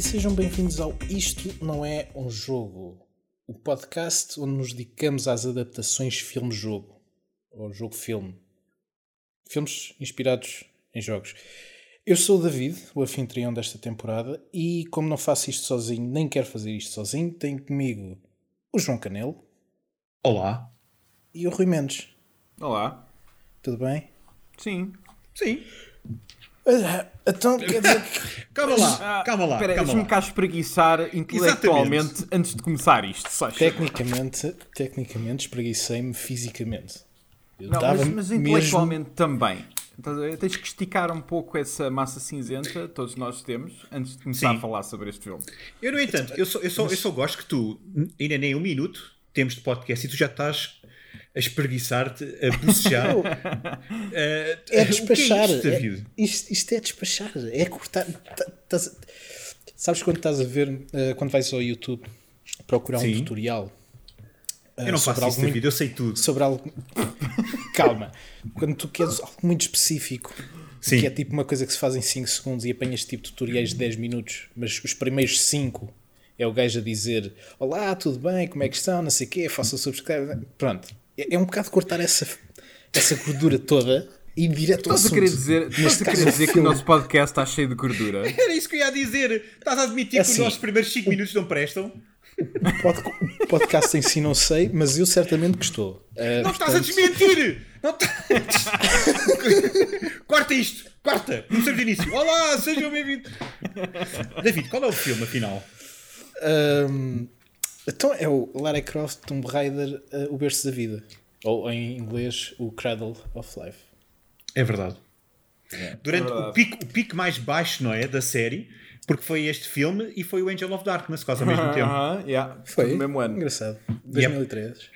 E sejam bem-vindos ao Isto Não É um Jogo, o podcast onde nos dedicamos às adaptações filme-jogo, ou jogo-filme. Filmes inspirados em jogos. Eu sou o David, o anfitrião desta temporada, e como não faço isto sozinho, nem quero fazer isto sozinho, tenho comigo o João Canelo. Olá. E o Rui Mendes. Olá. Tudo bem? Sim. Sim. Então, quer dizer Calma lá, calma lá. Espera, deixa-me cá espreguiçar intelectualmente antes de começar isto. Só Tecnicamente, tecnicamente espreguicei-me fisicamente. Eu Não, dava mas, mas mesmo- intelectualmente também. Estás a ver? Tens que esticar um pouco essa massa cinzenta, todos nós temos, antes de começar Sim. a falar sobre este filme. Eu, no entanto, eu só, eu, só, eu só gosto que tu, ainda nem um minuto, temos de podcast e tu já estás a espreguiçar-te, a bocejar. Eh, É despachar. isto, é- isto, isto é despachar. É cortar. tá- tás- sabes quando estás a ver, eh, quando vais ao YouTube procurar um Sim. tutorial eh, Eu não faço isso, algo David, eu sei tudo. muito- sobre algo. Calma. Quando tu queres algo muito específico, Sim. que é tipo uma coisa que se faz em 5 segundos e apanhas tipo tutoriais de 10 minutos, mas os primeiros 5 é o gajo a dizer: Olá, tudo bem? Como é que estão? Não sei o quê, faça o subscribe. Pronto. É, é um bocado cortar essa, essa gordura toda e ir direto ao assunto. querer dizer, estás a querer dizer que o nosso podcast está cheio de gordura? Era isso que eu ia dizer. Estás a admitir É que os assim, nossos primeiros 5 minutos não prestam? O podcast em si não sei, mas eu certamente que estou. Uh, Não estás a portanto, desmentir! Não estás- corta isto! Corta! Começamos do início. Olá, sejam bem-vindos. David, qual é o filme, afinal? um, então é o Lara Croft Tomb Raider uh, O Berço da Vida. Ou em inglês, o Cradle of Life. É verdade. Durante É verdade. O, pico, o pico mais baixo, não é? Da série, porque foi este filme e foi o Angel of Darkness, quase ao mesmo tempo. Aham, yeah, Foi? no mesmo ano. Engraçado. 2003.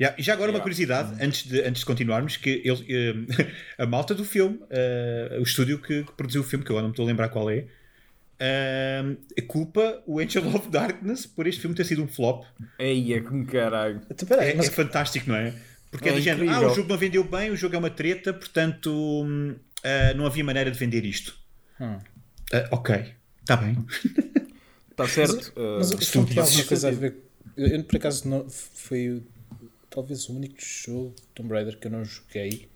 Yeah, E já agora uma curiosidade, antes de, antes de continuarmos, que ele, eh, a malta do filme, eh, o estúdio que, que produziu o filme, que eu agora não me estou a lembrar qual é, eh, culpa o Angel of Darkness por este filme ter sido um flop. Eia, como caralho. Então, É, é fantástico, não é? Porque é, É do género, ah, o jogo não vendeu bem, o jogo é uma treta, portanto hum, ah, não havia maneira de vender isto. Hum. Ah, ok, está bem. Está certo. uh, Mas o filme tem alguma coisa a ver. Eu, eu, por acaso, não, foi talvez o único jogo de Tomb Raider que eu não joguei.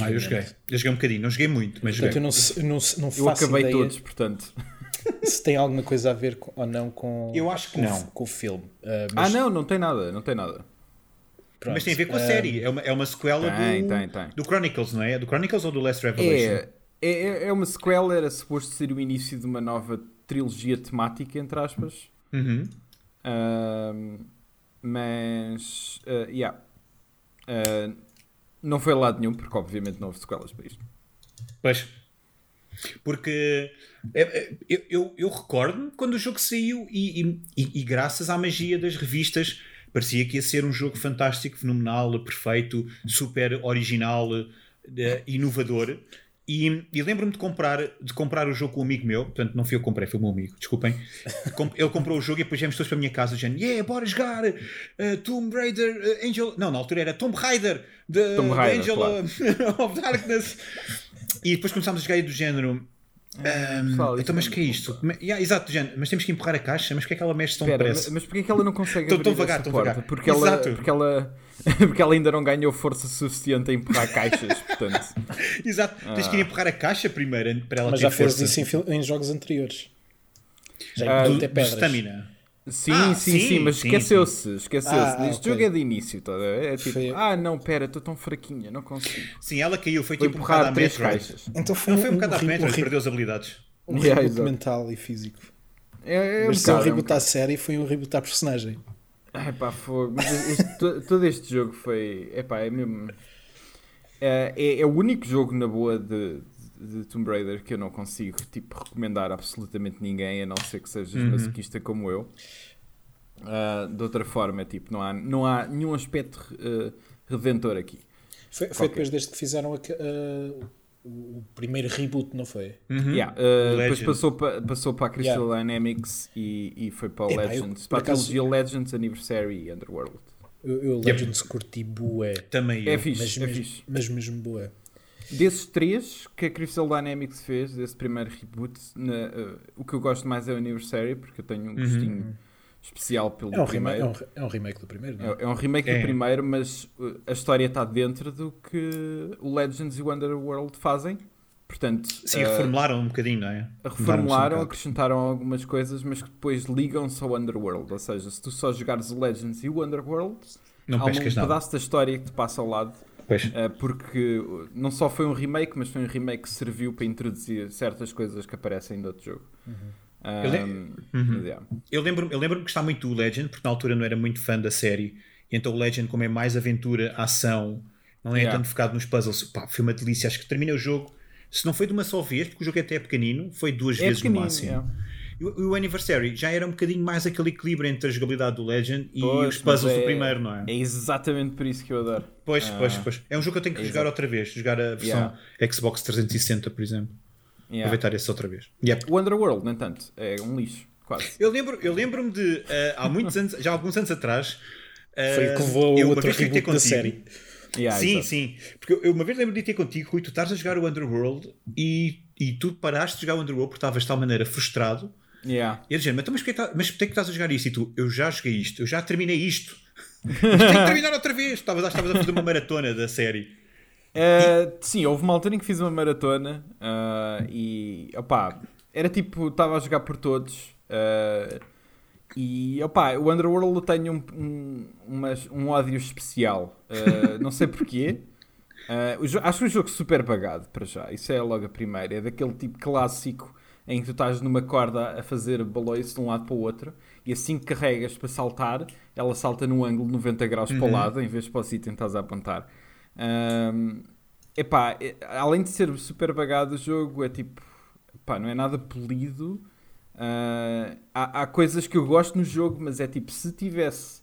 Ah, eu joguei. Eu joguei um bocadinho, não joguei muito, mas Portanto, eu joguei. não, eu não, se- não eu acabei ideia todos, portanto. se tem alguma coisa a ver com- ou não com, Eu acho que com, o- não. com o filme. Uh, Ah, mas, não, não tem nada, não tem nada. Pronto. Mas tem a ver com a Uh, série, é uma, é uma sequela Tem, do, tem, tem. do Chronicles, não é? Do Chronicles ou do Last Revelation? É, é, é uma sequela, era suposto ser o início de uma nova trilogia temática, entre aspas. Uhum. Mas, ah, yeah. Ah, não foi a lado nenhum, porque obviamente não houve sequelas para isto. Pois. Porque é, é, eu, eu, eu recordo-me quando o jogo saiu e- e- e graças à magia das revistas parecia que ia ser um jogo fantástico, fenomenal, perfeito, super original, eh, inovador. E, e lembro-me de comprar, de comprar o jogo com um amigo meu, portanto não fui eu que comprei, foi o meu amigo, desculpem. Ele comprou o jogo e depois viemos todos para a minha casa, dizendo: Yeah, bora jogar! eh, Tomb Raider, eh, Angel. Não, na altura era Tomb Raider, Tomb Raider, Angel claro. of Darkness. E depois começámos a jogar do género. "Ahm, pessoal, então, mas é que é isto? É- Yeah, exato, género. Mas temos que empurrar a caixa, mas porquê é que ela mexe tão mas, depressa? mas porquê é que ela não consegue Tão- abrir tão essa vagar, tão porta? vagar. Porque ela, porque, ela, porque ela ainda não ganhou força suficiente a empurrar caixas, portanto... Exato, tens que ir empurrar a caixa primeiro para ela Mas ter já fez força. isso em, em jogos anteriores. Já Ah, empurrou do, pedras. stamina. Sim, Ah, sim, sim, sim, mas esqueceu-se, esqueceu-se. Ah, este ok. jogo é de início, tá? é tipo, Foi- ah não, pera, estou tão fraquinha, não consigo. Sim, ela caiu, foi Vou tipo um bocado à três caixas. Então foi Não foi um um, bocado à re- Metroid, re- perdeu as habilidades. um Yeah, reboot exato. mental e físico. É, é um Mas se é um bocado, é um reboot à série, foi um reboot à personagem. Ai pá, fogo. Mas este- to- todo este jogo foi. É pá, é mesmo. É, é, é o único jogo na boa de, de Tomb Raider que eu não consigo tipo, recomendar absolutamente ninguém, a não ser que sejas Uhum. masoquista como eu. Ah, de outra forma, tipo, não há, não há nenhum aspecto eh, redentor aqui. Foi, foi depois desde que fizeram a, uh, o primeiro reboot, não foi? Uhum. Yeah, uh, depois passou para, passou para a Crystal Dynamics e, e foi para o eu, Legends. por para a acaso- trilogia Legends, Anniversary e Underworld. Eu, eu Yep. Legends curti bué. Também eu. É fixe, Mas, é mesmo, fixe. mas mesmo bué. Desses três que a Crystal Dynamics fez, desse primeiro reboot, na, uh, o que eu gosto mais é o Anniversary, porque eu tenho um gostinho especial pelo É um, remake, primeiro. é, um, é um remake do primeiro, não é? É, é um remake É. do primeiro, mas uh, a história está dentro do que o Legends e o Underworld fazem. Portanto, Sim, uh, reformularam um bocadinho, não é? Um reformularam, bocado. acrescentaram algumas coisas, mas que depois ligam-se ao Underworld. Ou seja, se tu só jogares o Legends e o Underworld, Não há um pescas nada. pedaço da história que te passa ao lado. Pois. Uh, porque uh, não só foi um remake, mas foi um remake que serviu para introduzir certas coisas que aparecem no outro jogo. Um, Eu le- Uhum. yeah. Eu lembro-me eu lembro de gostar muito do Legend, porque na altura não era muito fã da série. E então o Legend, como é mais aventura, ação, não é Yeah. tanto focado nos puzzles. Pá, foi uma delícia. Acho que terminei o jogo. Se não foi de uma só vez, porque o jogo até é pequenino, foi duas É vezes no máximo. yeah. E o, o Anniversary já era um bocadinho mais aquele equilíbrio entre a jogabilidade do Legend e Pois, os puzzles mas do é- primeiro, não é? É exatamente por isso que eu adoro. Pois, Ah. pois, pois. É um jogo que eu tenho que jogar outra vez. Jogar a versão Xbox 360, por exemplo. Yeah. Aproveitar esse outra vez. Yep. O Underworld, no entanto, é um lixo, quase. Eu lembro- eu lembro-me de, eh, há muitos anos, já há alguns anos atrás, eh, Foi que levou eu outro reboot da contigo. série. Yeah, sim, exato. sim. Porque eu, eu uma vez lembro de ter contigo, Rui, tu estás a jogar o Underworld e, e tu paraste de jogar o Underworld porque estavas de tal maneira frustrado. Yeah. E dizia, mas, então, mas, porquê tá- mas porquê é que estás a jogar isso? E tu, eu já joguei isto, eu já terminei isto. Mas tenho que terminar outra vez. Estavas, estavas a fazer uma maratona da série. Uh, sim, houve uma altura em que fiz uma maratona uh, e opá, era tipo, estava a jogar por todos uh, e opá, o Underworld eu tenho um, um, umas- um ódio especial, não sei porquê. Acho um jogo super bagado para já, isso é logo a primeira, é daquele tipo clássico em que tu estás numa corda a fazer baloiço de um lado para o outro e assim que carregas para saltar, ela salta num ângulo de 90 graus para o lado em vez para o sítio em que estás a apontar. Um, epá, além de ser super bagado o jogo, é tipo, epá, não é nada polido. Uh, há, há coisas que eu gosto no jogo, mas é tipo, se tivesse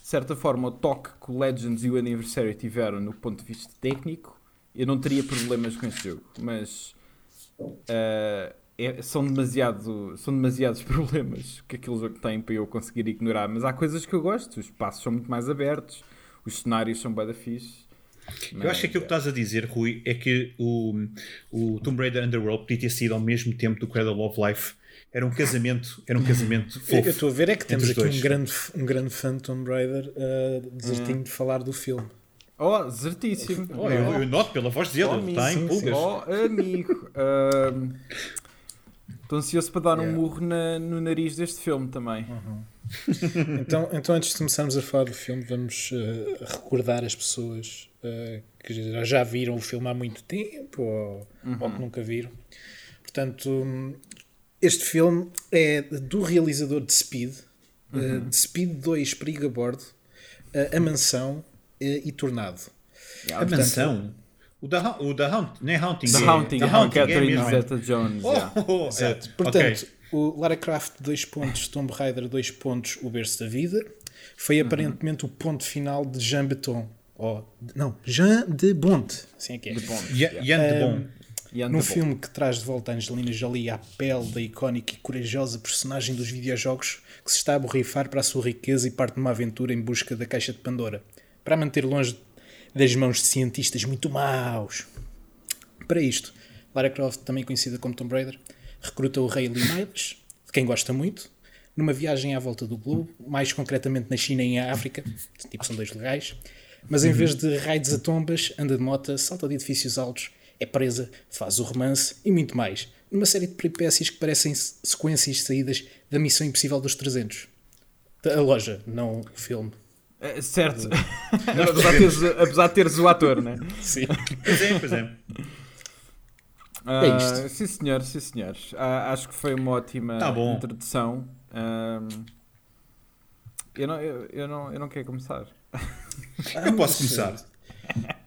de certa forma o toque que o Legends e o Anniversary tiveram no ponto de vista técnico, eu não teria problemas com esse jogo. Mas uh, é- são, demasiado, são demasiados problemas que aquele jogo tem para eu conseguir ignorar. Mas há coisas que eu gosto, os espaços são muito mais abertos, os cenários são bem da fixe. Eu acho que aquilo que estás a dizer, Rui, é que o, o Tomb Raider Underworld podia ter sido ao mesmo tempo do Cradle of Life. Era um casamento, era um casamento Eu fofo. eu estou a ver é que temos aqui um grande, um grande fã de Tomb Raider uh, desertinho de falar do filme. Oh, certíssimo. Oh, eu, eu noto pela voz dele, Oh, ele está em sim, pulgas. Oh, amigo. Ahm, Estou ansioso para dar um Yeah. murro na- no nariz deste filme também. Então, então, antes de começarmos a falar do filme, vamos uh, recordar as pessoas uh, que já- viram o filme há muito tempo ou, ou que nunca viram. Portanto, este filme é do realizador de Speed, uh, de Speed 2 Perigo a Bordo, uh, A Mansão uh, e Tornado. Yeah, A portanto, mansão? O da, Haunt- o da Haunt, não é Haunting. The é- Haunting, The é Catherine mesmo. Zeta-Jones. Oh, yeah. oh, Exato. é, Portanto, ok. o Lara Croft, dois pontos, Tomb Raider, dois pontos, O Berço da Vida, foi aparentemente o ponto final de Jean Beton. Ou, não, Jean de Bonte. Assim é que é. De de Bom. Yeah, Num de bom. filme que traz de volta a Angelina Jolie à pele da icónica e corajosa personagem dos videojogos que se está a borrifar para a sua riqueza e parte numa aventura em busca da caixa de Pandora, para a manter longe das mãos de cientistas muito maus. Para isto, Lara Croft, também conhecida como Tomb Raider, recruta o rei Lee Midas, de quem gosta muito, numa viagem à volta do globo, mais concretamente na China e em África, tipo são dois legais, mas em vez de raids a tombas, anda de moto, salta de edifícios altos, é presa, faz o romance e muito mais, numa série de peripécias que parecem se- sequências saídas da Missão Impossível dos 300. A loja, não o filme. Eh, certo. apesar, de teres, apesar de teres o ator, né? Sim. Pois é, pois é. Ah, É isto. Sim, senhor, sim, senhores. Ah, acho que foi uma ótima Tá bom. introdução. Ahm, eu, não, eu, eu não, eu não quero começar. Eu posso começar.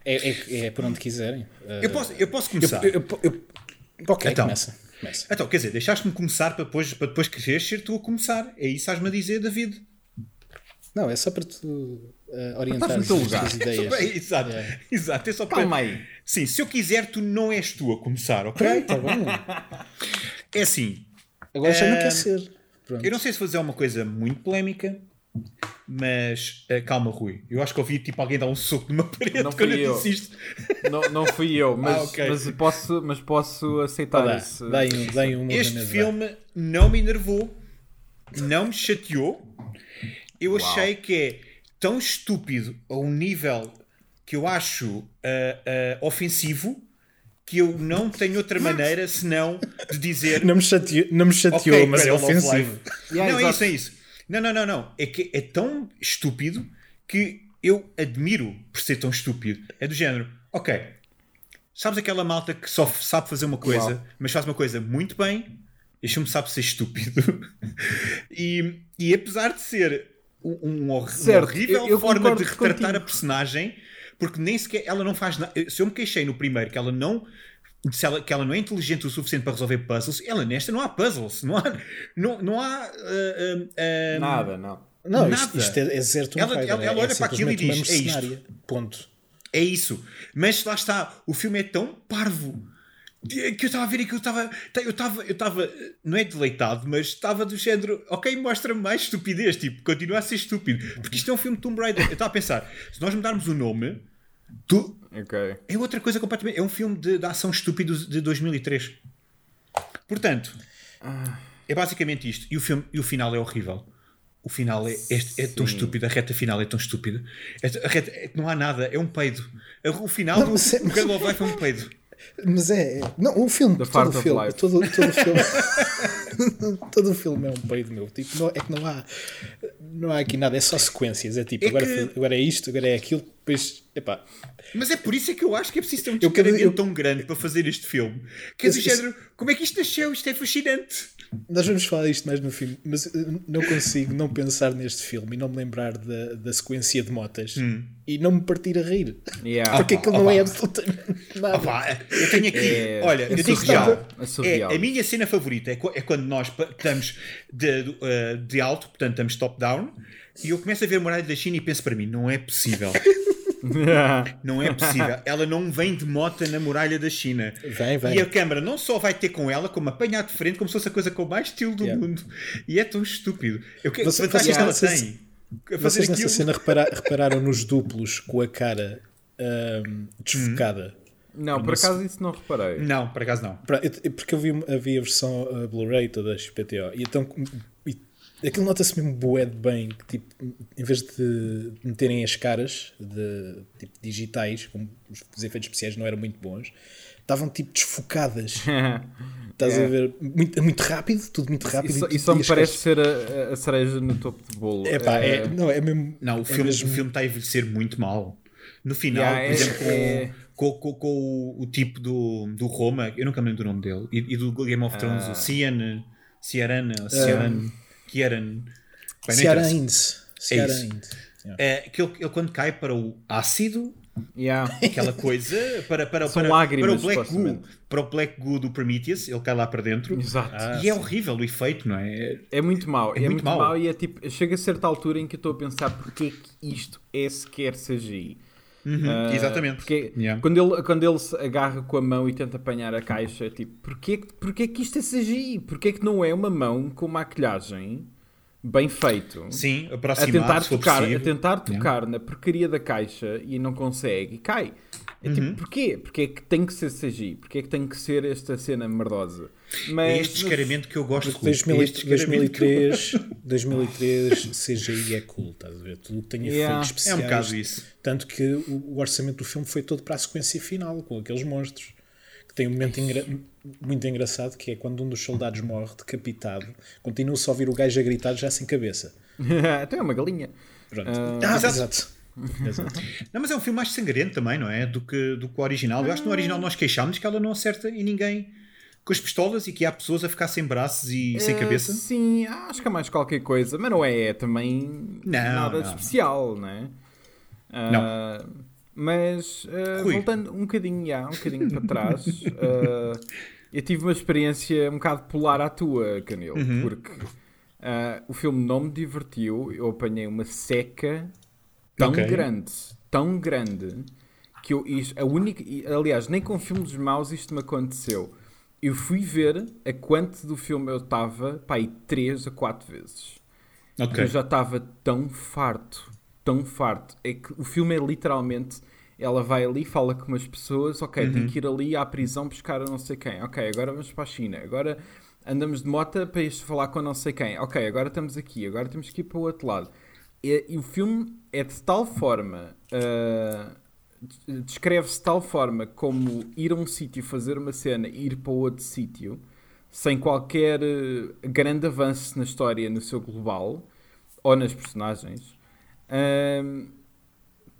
É, é, é por onde quiserem. Uh, Eu posso, eu posso eu- começar. eu- eu- eu- ok, Então. começa. começa. Então, quer dizer, deixaste-me começar para depois, para depois quereres ser tu a começar. É isso que estás-me a dizer, David. Não, é só para tu uh, orientar Estás as tuas ideias. Exato, É. exato. É só para... Calma aí. Sim, se eu quiser, tu não és tu a começar, ok? Tá bom. É assim, Agora já não Eh, quer ser. Pronto. eu não sei se vou dizer uma coisa muito polémica, Mas uh, calma, Rui. Eu acho que ouvi tipo alguém dar um soco numa parede Não quando eu disse isto. Não, não fui eu, mas, Ah, ok. mas, posso, mas posso aceitar dá aí um, um Este filme não me enervou, não me chateou. Eu Uau. achei que é tão estúpido a um nível que eu acho ah, ah, ofensivo que eu não tenho outra maneira senão de dizer Não me chateou, não me chateou Ok, mas é ofensivo. Yeah, não, é isso, é isso. Não, não, não, não. É que é tão estúpido que eu admiro por ser tão estúpido. É do género, ok, sabes aquela malta que só sabe fazer uma coisa, Uau. mas faz uma coisa muito bem, este filme sabe ser estúpido. e, e apesar de ser um, um Certo, horrível eu- eu forma de retratar contigo. a personagem, porque nem sequer ela não faz nada. Se eu me queixei no primeiro que ela não. Se ela, que ela não é inteligente o suficiente para resolver puzzles, ela nesta não há puzzles, não há, não, não há ah, ah, Nada, não. Não, Nada. isto, isto é, é zero Tomb Ela- ela- ela é, olha é para aquilo e diz, "É isto." Ponto. É isso. Mas lá está, o filme é tão parvo que eu estava a ver aquilo, eu estava, eu estava, eu estava, não é deleitado, mas estava do género, ok, mostra-me mais estupidez, tipo, continua a ser estúpido, porque isto é um filme de Tomb Raider. Eu estava a pensar, se nós mudarmos o nome, tu, Ok. é outra coisa completamente, é um filme de, de ação estúpido de 2003. Portanto, é basicamente isto. E o, filme, e o final é horrível. O final é, é, é tão estúpido, a reta final é tão estúpida. É- a reta- é- não há nada, é um peido. O final Não, do mas é- do Cradle of Life é um peido. Mas é. Não, o filme. Todo o filme. Todo, todo o filme. todo o filme é um peido meu. Tipo, não, é que não há. Não há aqui nada, é só sequências. É tipo, É agora, que- agora é isto, agora é aquilo, depois. Epá. Mas é por isso é que eu acho que é preciso ter um descaramento eu- tão grande para fazer este filme. Que é do género, como é que isto nasceu? Isto é fascinante. Nós vamos falar disto mais no filme, mas eu não consigo não pensar neste filme e não me lembrar da, da sequência de motas e não me partir a rir. Yeah. Porque aquilo não é absolutamente nada. Opa, eu tenho aqui, É- olha, é eu digo surreal. já, É surreal. é, a minha cena favorita é, é quando nós estamos de, de, uh, de alto, portanto estamos top-down, e eu começo a ver a muralha da China e penso para mim, não é possível, não é possível, ela não vem de moto na muralha da China. Vem, vem. E a câmara não só vai ter com ela, como apanhar de frente, como se fosse a coisa com mais estilo do Yeah. mundo. E é tão estúpido. Eu quero Você- que vantagem vocês ela nessa- tem. A fazer Vocês nessa cena repara- repararam nos duplos com a cara ahm, desfocada? Não, por acaso isso não reparei. Não, por acaso não. Porque eu vi, havia a versão uh, Blu-ray toda XPTO e então e aquilo nota-se mesmo bué de bem que tipo, em vez de meterem as caras de, tipo, digitais, como os, os efeitos especiais não eram muito bons, estavam tipo desfocadas. Estás a É. ver? Muito, muito rápido, tudo muito rápido. Isso, e isso só me parece ser a, a cereja no topo de bolo. caras- Epá, Eh, é, não, é mesmo. Não, o é filme, mesmo- o filme está a envelhecer muito mal. No final, Yeah, por é- exemplo, com, é- com, com- com o, o tipo do, do Roma, eu nunca me lembro do nome dele, e, e do Game of Thrones, Ah. o Cian, Ciaran, Ciaran, Kieran. Bem, Ciara. Indes. Ciara isso. Indes. Yeah. É, que ele, ele quando cai para o ácido, yeah. aquela coisa, para, para, São para, lágrimas, para o Black Goo, para o Black Goo do Prometheus, ele cai lá para dentro. Exato. Ah, e é horrível o efeito, não é? É muito mau, é, muito muito mau. mau. e é tipo, chega a certa altura em que eu estou a pensar porque é que isto é sequer CGI. Ah, exatamente. Porque Yeah. quando, ele, quando ele se agarra com a mão e tenta apanhar a caixa, é tipo, porquê, porquê que isto é CGI? Porquê que não é uma mão com maquilhagem bem feito? Sim, a tentar tocar, a tentar tocar na porcaria da caixa e não consegue e cai. É Uhum. tipo, porquê? Porquê é que tem que ser CGI? Porquê é que tem que ser esta cena merdosa? Mas, É este descaramento que eu gosto de 2000 É este descaramento que eu- 2003, 2003 CGI é cool, estás a ver? Tudo que tem efeitos Yeah. É especiais. um bocado isso. Tanto que o, o orçamento do filme foi todo para a sequência final, com aqueles monstros. Que tem um momento engra- muito engraçado que é quando um dos soldados morre decapitado, continua só a ouvir o gajo a gritar já sem cabeça. Até é uma galinha. Pronto. Ah, Ah, exato. exato. Exato. Não, mas é um filme mais sangrento também, não é? Do que, do que o original. Eu acho que no original nós queixámos que ela não acerta em ninguém com as pistolas e que há pessoas a ficar sem braços e sem Eh, cabeça. Sim, acho que é mais qualquer coisa, mas não é, também Não, nada não. especial, não é? Ah, Mas ah, Rui. voltando um bocadinho, já, um bocadinho para trás, eu tive uma experiência um bocado polar à tua, Canelo, Uhum. porque o filme não me divertiu, eu apanhei uma seca tão Ok. grande, tão grande, que eu, isto, a única, aliás, nem com filmes maus isto me aconteceu. Eu fui ver a quanto do filme eu estava, pá, aí 3 a 4 vezes. Ok. Eu já estava tão farto, tão farto. É que o filme é literalmente. Ela vai ali, fala com umas pessoas, ok, Uhum. tem que ir ali à prisão buscar a não sei quem. Ok, agora vamos para a China. Agora andamos de moto para ir falar com a não sei quem. Ok, agora estamos aqui, agora temos que ir para o outro lado. E, e o filme é de tal forma. des- Descreve-se de tal forma como ir a um sítio fazer uma cena e ir para outro sítio sem qualquer eh, grande avanço na história no seu global ou nas personagens ahm,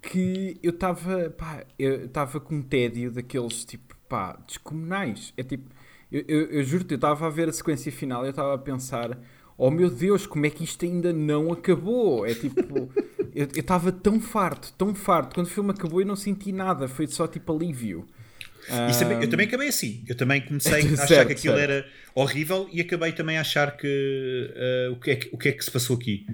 que eu estava eu estava com um tédio daqueles tipo pá, descomunais. É tipo, eu, eu, eu juro-te, eu estava a ver a sequência final e eu estava a pensar oh meu Deus, como é que isto ainda não acabou é tipo, eu estava tão farto tão farto, quando o filme acabou eu não senti nada, foi só tipo alívio Isso também- eu também acabei assim. Eu também comecei a achar Certo, que aquilo certo. era horrível e acabei também a achar que eh, o, que é que o que é que se passou aqui.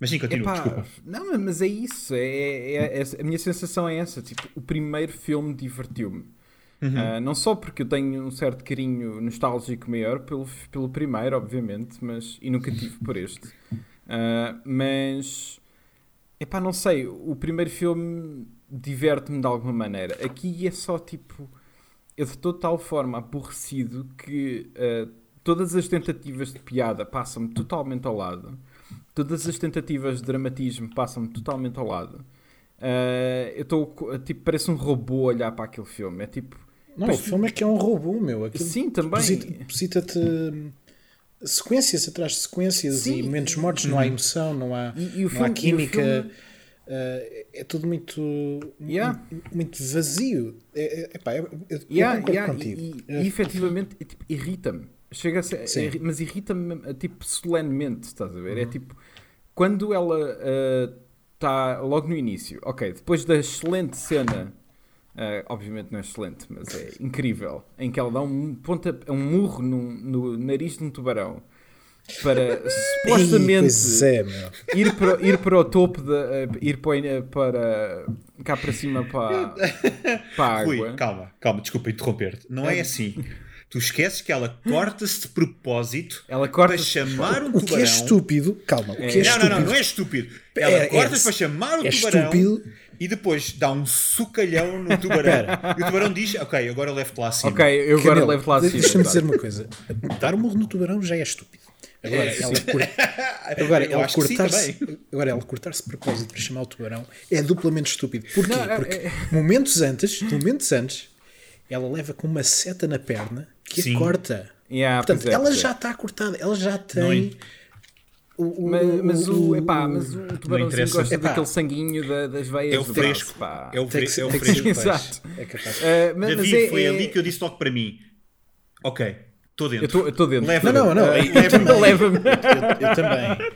Mas sim, continua, Epá, desculpa. Não, mas é isso. É, é- é- a minha sensação é essa. Tipo, o primeiro filme divertiu-me. Uhum. Ah, não só porque eu tenho um certo carinho nostálgico maior pelo, pelo primeiro, obviamente, mas, e nunca tive por este. Ah, mas, epá, não sei. O primeiro filme diverte-me de alguma maneira. Aqui é só tipo. Eu estou de tal forma aborrecido que ah, todas as tentativas de piada passam-me totalmente ao lado. Todas as tentativas de dramatismo passam-me totalmente ao lado. Eu estou, tipo, parece um robô olhar para aquele filme. É tipo. Não, o filme é que é um robô, meu. Aquilo Sim, também. Deposita-te hum, sequências atrás de sequências Sim. e momentos mortos, não há emoção, não há, E- e não filme- há química. filme- eh, é tudo muito, Yeah. muito, muito vazio. É, é, epá, eu, eu- eu Yeah, concordo yeah, contigo. E, É, e, e efetivamente é, tipo, irrita-me. Chega ser, é- mas irrita-me eh, tipo solenemente, estás a ver? É tipo quando ela está logo no início, ok, depois da excelente cena, eh, obviamente não é excelente, mas é incrível, em que ela dá um, ponta, um murro no, no nariz de um tubarão para supostamente pois é, ir para, ir para o topo, de, eh, ir para, para cá para cima para, para a Rui, água. calma, calma, desculpa interromper-te. Não é assim. Tu esqueces que ela corta-se de propósito Ela corta para chamar um O que tubarão. é estúpido, calma, o que é, não, estúpido não, não, não é estúpido. Ela É- é- corta-se para chamar o é tubarão estúpido. E depois dá um sucalhão no tubarão. e o tubarão diz: Ok, agora levo-te lá acima. Ok, eu agora Canelo, levo lá acima. Deixa-me tá. dizer uma coisa. Dar um murro no tubarão já é estúpido. Agora, É, ela, cor- agora, ela cortar-se agora ela cortar-se de propósito para chamar o tubarão é duplamente estúpido. Porquê? Não, é- Porque é- momentos antes, momentos antes, ela leva com uma seta na perna que Sim. a corta. Yeah, Portanto, é, ela pois é. já está cortada, ela já Não tem. O, o- Mas, mas o, o- epá, mas o tubarãozinho gosta Epá. daquele sanguinho da- das veias É o do fresco. braço, pá. É o, fre é o fresco. peixe. Exato. É capaz. Eh, mas, David, mas é, foi é- ali que eu disse logo para mim: Ok, estou dentro. Eu estou dentro. Leva-me. Não, não, não, Eh, eu leva-me. também. Leva-me. Eu, eu também.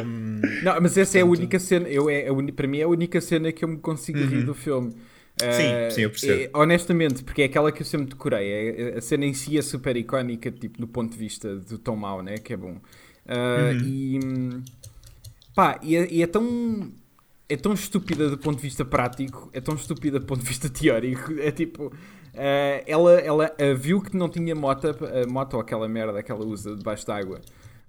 Ahm, Não, mas essa é a única cena. Eu, é, a para mim é a única cena que eu me consigo rir do filme. Eh, Uhum. sim, eu percebo. é- honestamente, porque é aquela que eu sempre decorei. É, a cena em si é super icónica, tipo, do ponto de vista do Tom Mau, né? Que é bom. Eh, Uhum. E. Pá, e é, e é tão. É tão estúpida do ponto de vista prático, é tão estúpida do ponto de vista teórico. É tipo. eh, ela ela eh, viu que não tinha moto, moto ou aquela merda que ela usa debaixo d'água.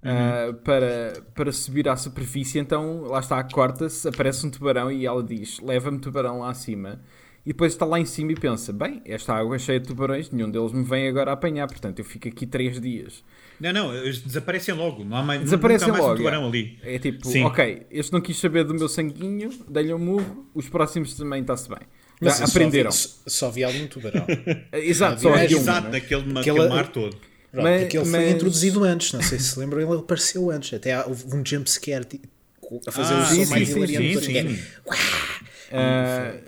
Uh, para, para subir à superfície, então lá está, corta-se, aparece um tubarão e ela diz: Leva-me tubarão lá acima. E depois está lá em cima e pensa: Bem, esta água é cheia de tubarões, nenhum deles me vem agora apanhar, portanto eu fico aqui três dias. Não, não, eles desaparecem logo. Não há mais, Desaparecem nunca há mais logo. um tubarão yeah. ali. É tipo: Sim. Ok, este não quis saber do meu sanguinho, dei-lhe um murro, os próximos também está-se bem. mas Já eu só aprenderam. vi- Só, vi ali um tubarão. Exato, só é, havia um, Exato, né? daquele ma- Aquela- aquele mar todo. Pronto, Mas- porque ele mas- foi introduzido antes, não sei se se lembram, ele apareceu antes. Até há- houve um jumpscare a fazer Ah, o som sim, mais sim, hilariante sim, sim.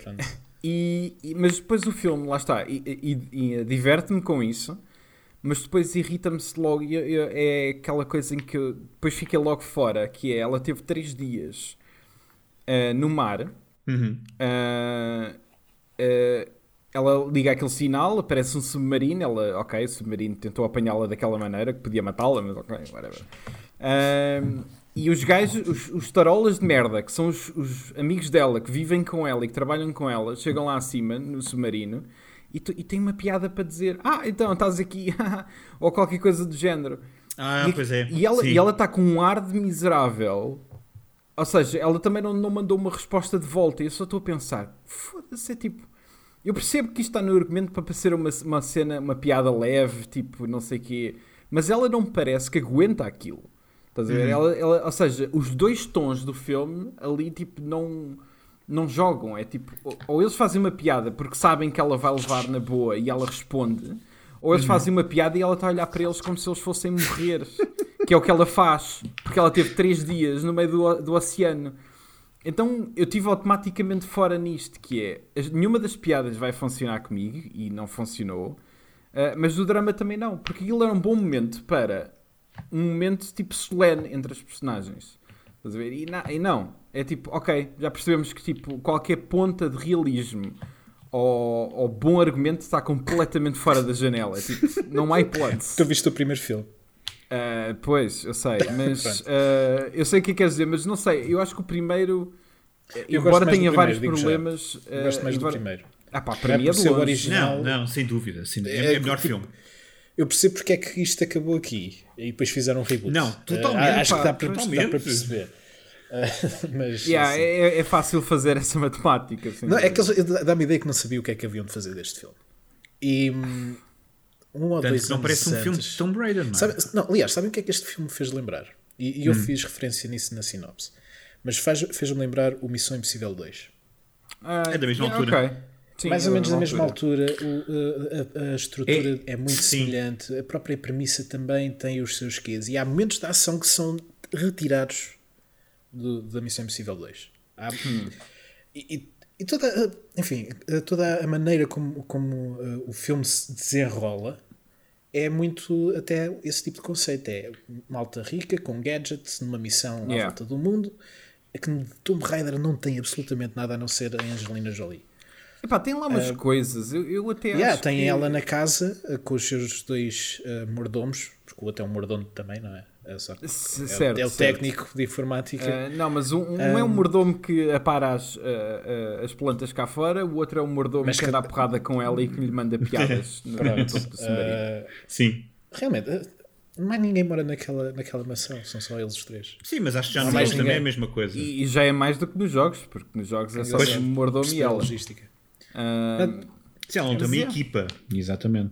Pronto. E, e- mas depois o filme, lá está, e, e- e diverte-me com isso, mas depois irrita-me-se logo. e eu- eu- é aquela coisa em que eu depois fiquei logo fora, que é ela teve três dias ah, no mar. Uhum. ah, ah, ela liga aquele sinal, aparece um submarino. Ela, ok, o submarino tentou apanhá-la daquela maneira que podia matá-la, mas ok, whatever. E os gajos, os, os tarolas de merda, que são os, os amigos dela, que vivem com ela e que trabalham com ela, chegam lá acima, no submarino, e, tu- e têm uma piada para dizer: Ah, então estás aqui, ou qualquer coisa do género. Ah, e, pois é. E ela Sim. e ela está com um ar de miserável. Ou seja, ela também não, não mandou uma resposta de volta. E eu só estou a pensar, foda-se, é tipo. Eu percebo que isto está no argumento para ser uma, uma cena, uma piada leve, tipo, não sei o quê. Mas ela não parece que aguenta aquilo. Estás a ver? Ela, ela- ou seja, os dois tons do filme ali, tipo, não, não jogam. É tipo, ou, eles fazem uma piada porque sabem que ela vai levar na boa e ela responde, ou eles fazem uma piada e ela está a olhar para eles como se eles fossem morrer. que é o que ela faz. Porque ela teve três dias no meio do, do oceano. Então eu tive automaticamente fora nisto, que é nenhuma das piadas vai funcionar comigo e não funcionou, ah, mas o drama também não, porque aquilo era um bom momento para um momento tipo solene entre as personagens. Estás a ver? E, na- e não, é tipo, ok, já percebemos que tipo qualquer ponta de realismo ou, ou bom argumento está completamente fora da janela. É, tipo, não há hipótese. Tu viste o primeiro filme? Uh, pois, eu sei, mas uh, eu sei o que é que queres dizer, mas não sei, eu acho que o primeiro, Eu embora tenha do vários primeiro, problemas, uh, Gosto mais embora- do primeiro. Ah pá, para É mim é por de ser o longe. original. Não, não, sem dúvida. Sem, é, É, é melhor tipo, filme. Eu percebo porque é que isto acabou aqui e depois fizeram um reboot. Não, Eh, totalmente, acho pá, que dá para, dá para perceber. Mas, Yeah, assim, é, é fácil fazer essa matemática. sem não, é que dá-me a ideia que não sabia o que é que haviam de fazer deste filme. E hum, um ou Tanto dois que não anos parece um filme antes- de Tomb Raider, não é? Sabe- não, aliás, sabem o que é que este filme me fez lembrar? E, Hum. e eu fiz referência nisso na sinopse. Mas fez-me lembrar o Missão Impossível 2. Ah, É da mesma yeah, altura. ok. Sim, Mais é ou menos da mesma altura, o- a, a- a estrutura É, é, muito sim. semelhante, a própria premissa também tem os seus quês. E há momentos de ação que são retirados do- da Missão Impossível 2. Há- e, e- e toda, a- enfim, toda a maneira como, como uh, o filme se desenrola é muito até esse tipo de conceito. É malta rica com gadgets numa missão à Yeah. volta do mundo. Que Tomb Raider não tem absolutamente nada a não ser a Angelina Jolie. Epá, tem lá umas coisas, eu, eu até Yeah, acho tem que... ela na casa uh, com os seus dois uh, mordomos, porque o outro é um mordomo também, não é? É, só- C- é o- certo, é o certo. técnico de informática. Ah, não, mas um, um é um mordomo que apara as, ah, ah, as plantas cá fora, o outro é um mordomo que que- anda a porrada com ela e que lhe manda piadas no. Uh, Sim. realmente, uh, mais ninguém mora naquela, naquela mansão, são só eles os três. Sim, mas acho que já Não mais também é a mesma coisa. E, e já é mais do que nos jogos, porque nos jogos é só um mordomo e ela. logística. Ah, Sim, ela não tem uma é. equipa. Exatamente.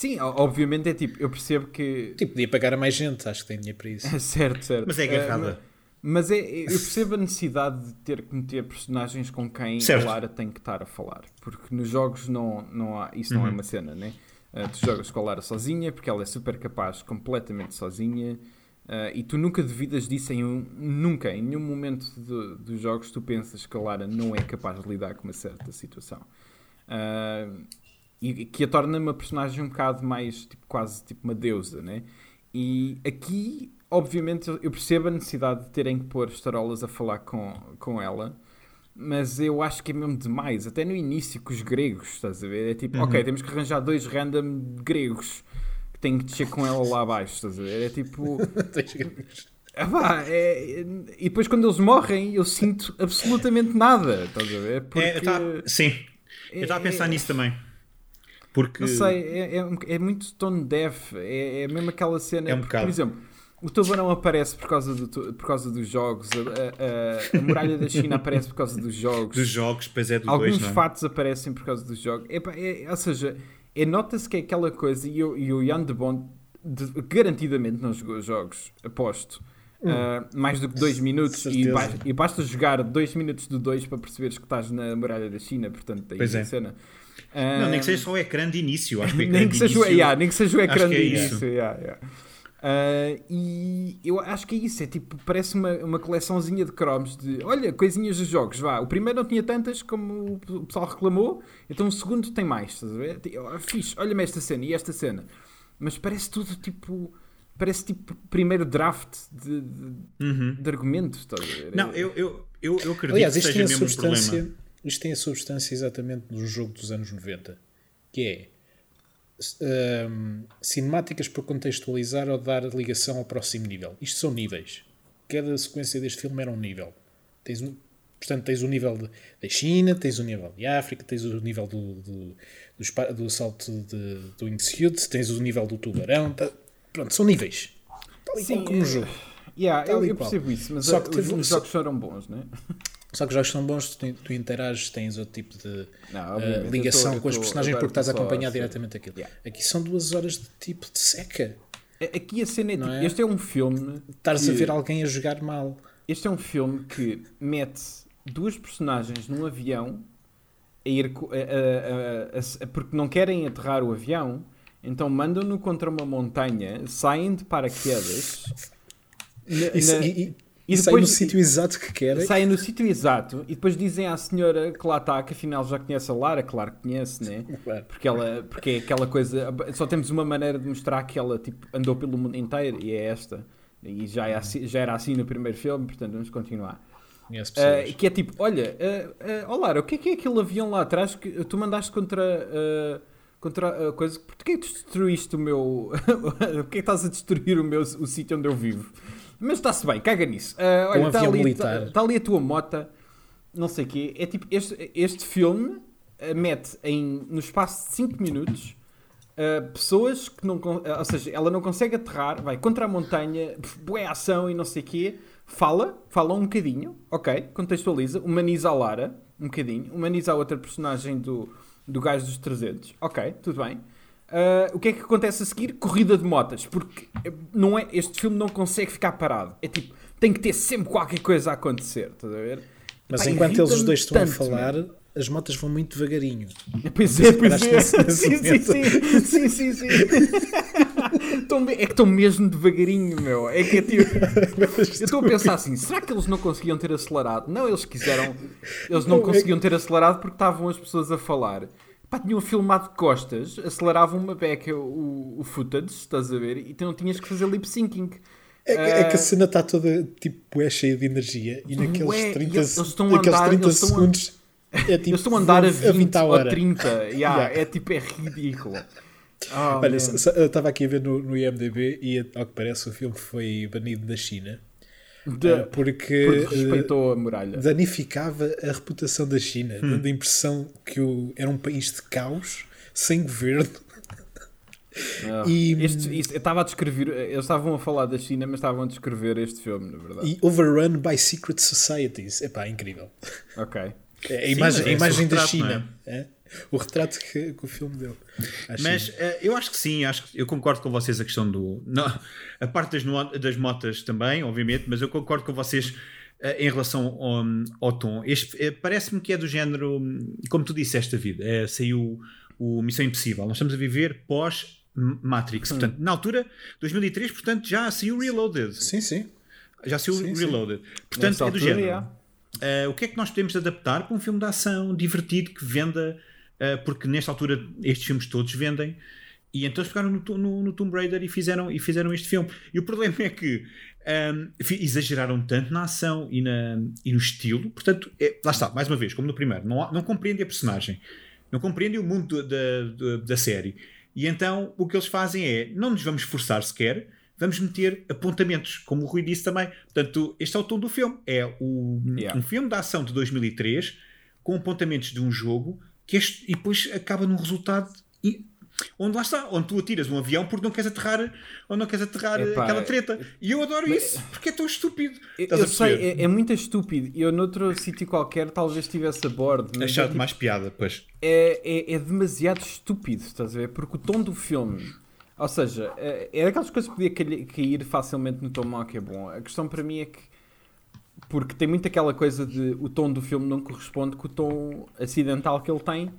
Sim, obviamente é tipo, eu percebo que. Tipo, podia pagar a mais gente, acho que tem dinheiro para isso. certo, certo. Mas é Ah, agarrada. mas é, eu percebo a necessidade de ter que meter personagens com quem Certo. a Lara tem que estar a falar. Porque nos jogos não, não há, isso não é uma cena, né? Ah, tu jogas com a Lara sozinha, porque ela é super capaz, completamente sozinha. ah, e tu nunca duvidas disso em um, nunca, em nenhum momento do- dos jogos tu pensas que a Lara não é capaz de lidar com uma certa situação. Ah, e que a torna uma personagem um bocado mais tipo, quase tipo uma deusa, né? E aqui, obviamente, eu percebo a necessidade de terem que pôr estarolas a falar com, com ela, mas eu acho que é mesmo demais. Até no início, com os gregos, estás a ver? É tipo, ok, temos que arranjar dois random gregos que têm que descer com ela lá abaixo, estás a ver? É tipo. Ah, pá, é- e depois quando eles morrem, eu sinto absolutamente nada, estás a ver? Porque. É, tava- sim. Eu estava a pensar é- nisso também. Porque. Não sei, é, é, é muito tone deaf. É, é mesmo aquela cena. É um porque, bocado. por exemplo, o tubarão aparece por causa, do, por causa dos jogos, a, a- a muralha da China aparece por causa dos jogos, Dos jogos, depois é do alguns 2, não é? fatos aparecem por causa dos jogos. Epá, é- ou seja, é, nota-se que é aquela coisa, e, o- e o Jan de Bond de- garantidamente não jogou jogos, aposto. ah, mais do que dois minutos e, ba- e basta jogar dois minutos do 2 para perceberes que estás na muralha da China, portanto, daí Pois a é. cena. Não, nem que seja só o ecrã de início. Acho que o ecrã nem, de que seja, o- início- yeah, nem que seja o acho ecrã que de é início. isso. yeah, yeah. Ah, e eu acho que é isso, é tipo, parece uma, uma coleçãozinha de cromos de olha, coisinhas dos jogos, vá. O primeiro não tinha tantas como o pessoal reclamou, então o segundo tem mais, estás a ver? Fixe, olha-me esta cena e esta cena, mas parece tudo tipo, parece tipo primeiro draft de, de, de argumentos, estás a ver? Uhum. Não, eu, eu, eu, eu acredito Aliás, que seja tem, a mesmo um substância, problema. Isto tem a substância exatamente do jogo dos anos 90, que é hum, cinemáticas para contextualizar ou dar ligação ao próximo nível. Isto são níveis. Cada sequência deste filme era um nível. Tens um, portanto, tens o nível de- da China, tens o nível de África, tens o nível do, do, do, do salto de, do tens o nível do tubarão. tá- Pronto, são níveis. Tal e qual como é- jogo. Yeah, Tal eu, eu percebo isso, mas Só que os, os jogos foram bons, né? Só que os jogos são bons, tu, tu interages, tens outro tipo de Não, eu ligação tô- com as personagens porque estás a acompanhar diretamente aquilo. Yeah. Aqui são duas horas de tipo de seca. A- Aqui a cena é tipo, é? este é um filme. Estares que- a ver alguém a jogar mal. Este é um filme que mete duas personagens num avião a ir a- a- a- porque não querem aterrar o avião, então mandam-no contra uma montanha, saem de paraquedas na- na- e, e, e depois- no sítio exato que querem. saem no sítio exato e depois dizem à senhora que lá está, que afinal já conhece a Lara, claro que conhece, né? Claro. Porque, ela, porque é aquela coisa. Só temos uma maneira de mostrar que ela tipo, andou pelo mundo inteiro e é esta. E já, é assim- já era assim no primeiro filme, portanto vamos continuar. Conhece pessoas. que é tipo: olha, uh, uh, Lara, o que é que é aquele avião lá atrás que tu mandaste contra. ah, contra a coisa. Porquê que destruíste o meu. Porquê que estás a destruir o meu o sítio onde eu vivo? Mas está-se bem, caga nisso. Ah, olha, está ali, tá- tá ali a tua mota, não sei o quê. É tipo: este, este filme ah, mete em, no espaço de 5 minutos. ah, pessoas que não. ou seja, ela não consegue aterrar, vai contra a montanha, boa ação e não sei o quê. Fala, fala um bocadinho, ok, contextualiza, humaniza a Lara, um bocadinho, humaniza a outra personagem do, do gajo dos 300, ok, tudo bem. Ah, o que é que acontece a seguir? Corrida de motas, porque eh, não é, este filme não consegue ficar parado. É tipo, tem que ter sempre qualquer coisa a acontecer, estás a ver? Mas Pá, enquanto eles os dois estão a tanto, falar, man. as motas vão muito devagarinho. Pois é, pois é. nesse- nesse Sim, sim, sim, sim, sim, sim. É que estão mesmo devagarinho, meu. É que é tipo. Eu estou a pensar assim, será que eles não conseguiam ter acelerado? Não, eles quiseram. Eles não Não, é conseguiam ter acelerado porque estavam as pessoas a falar. Pá, tinham filmado de costas, aceleravam uma beca o, o footage, estás a ver? E tu não tinhas que fazer lip syncing. É, que- é que a Ah, cena está toda tipo é cheia de energia e naqueles Bué, e 30, eles a naqueles andar- 30 eles estão a- segundos é tipo Eles estão a andar a 20 à ou hora. 30. Yeah, Yeah. É tipo, é ridículo. Oh, Olha, eu estava aqui a ver no, no IMDB e ao que parece o filme foi banido da China De- eh, porque, porque eh, respeitou a muralha. danificava a reputação da China, Hum. dando a impressão que o, era um país de caos, sem governo. Ah, E- este- isto- eu estava a descrever, eles estavam a falar da China, mas estavam a descrever este filme, na verdade. E overrun by secret societies. Epá, incrível. Ok. É a Sim, imagem, a é imagem o da retrato, China. é? O retrato que, que o filme deu. à Mas eh, eu acho que sim, acho que eu concordo com vocês a questão do. Não, a parte das, no- das motas também, obviamente, mas eu concordo com vocês eh, em relação ao, ao tom. Este eh, parece-me que é do género, hum, como tu disseste, David, eh, saiu o Missão Impossível. Nós estamos a viver pós Matrix. Portanto, na altura, 2003, portanto, já saiu Reloaded. Sim, sim. Já saiu Sim, sim. Reloaded. Portanto, Nessa é do altura, género. Uh, o que é que nós podemos adaptar para um filme de ação divertido que venda? Uh, porque nesta altura estes filmes todos vendem. E então eles pegaram no, no- no Tomb Raider e fizeram, e fizeram este filme. E o problema é que um, exageraram tanto na ação e, na, e no estilo. Portanto, é- lá está, mais uma vez, como no primeiro, não, há- não compreendem a personagem, não compreendem o mundo do- da, da, da série. E então o que eles fazem é: não nos vamos forçar sequer, vamos meter apontamentos, como o Rui disse também. Portanto, este é o tom do filme. É o, Yeah. um filme de ação de 2003 com apontamentos de um jogo que este, e depois acaba num resultado. Onde lá está, onde tu atiras um avião porque não queres aterrar ou não queres aterrar Epá, aquela treta. E eu adoro isso porque é tão estúpido. Eu, eu sei, é, é muito estúpido. Eu, noutro sítio qualquer, talvez estivesse a bordo. mas é, Achado tipo, mais piada, pois. é, é, é demasiado estúpido, estás a ver? Porque o tom do filme, ou seja, é, é daquelas coisas que podia cair facilmente no tom mau que é bom. A questão para mim é que, porque tem muito aquela coisa de o tom do filme não corresponde com o tom acidental que ele tem.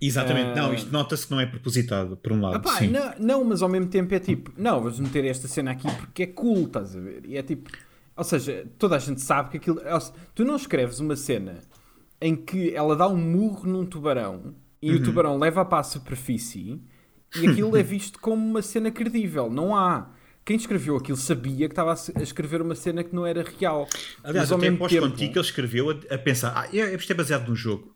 Exatamente. Ah. Não, isto nota-se que não é propositado, por um lado. Epá, sim. não, não, mas ao mesmo tempo é tipo, não, vamos meter esta cena aqui porque é cool, estás a ver? E é tipo, ou seja, toda a gente sabe que aquilo. ou se- Tu não escreves uma cena em que ela dá um murro num tubarão e Uhum. o tubarão leva para a superfície e aquilo é visto como uma cena credível. Não há. Quem escreveu aquilo sabia que estava a se- escrever uma cena que não era real. Aliás, Mas ao até mesmo tempo- contigo que ele escreveu a, a pensar: ah, é, isto é baseado num jogo.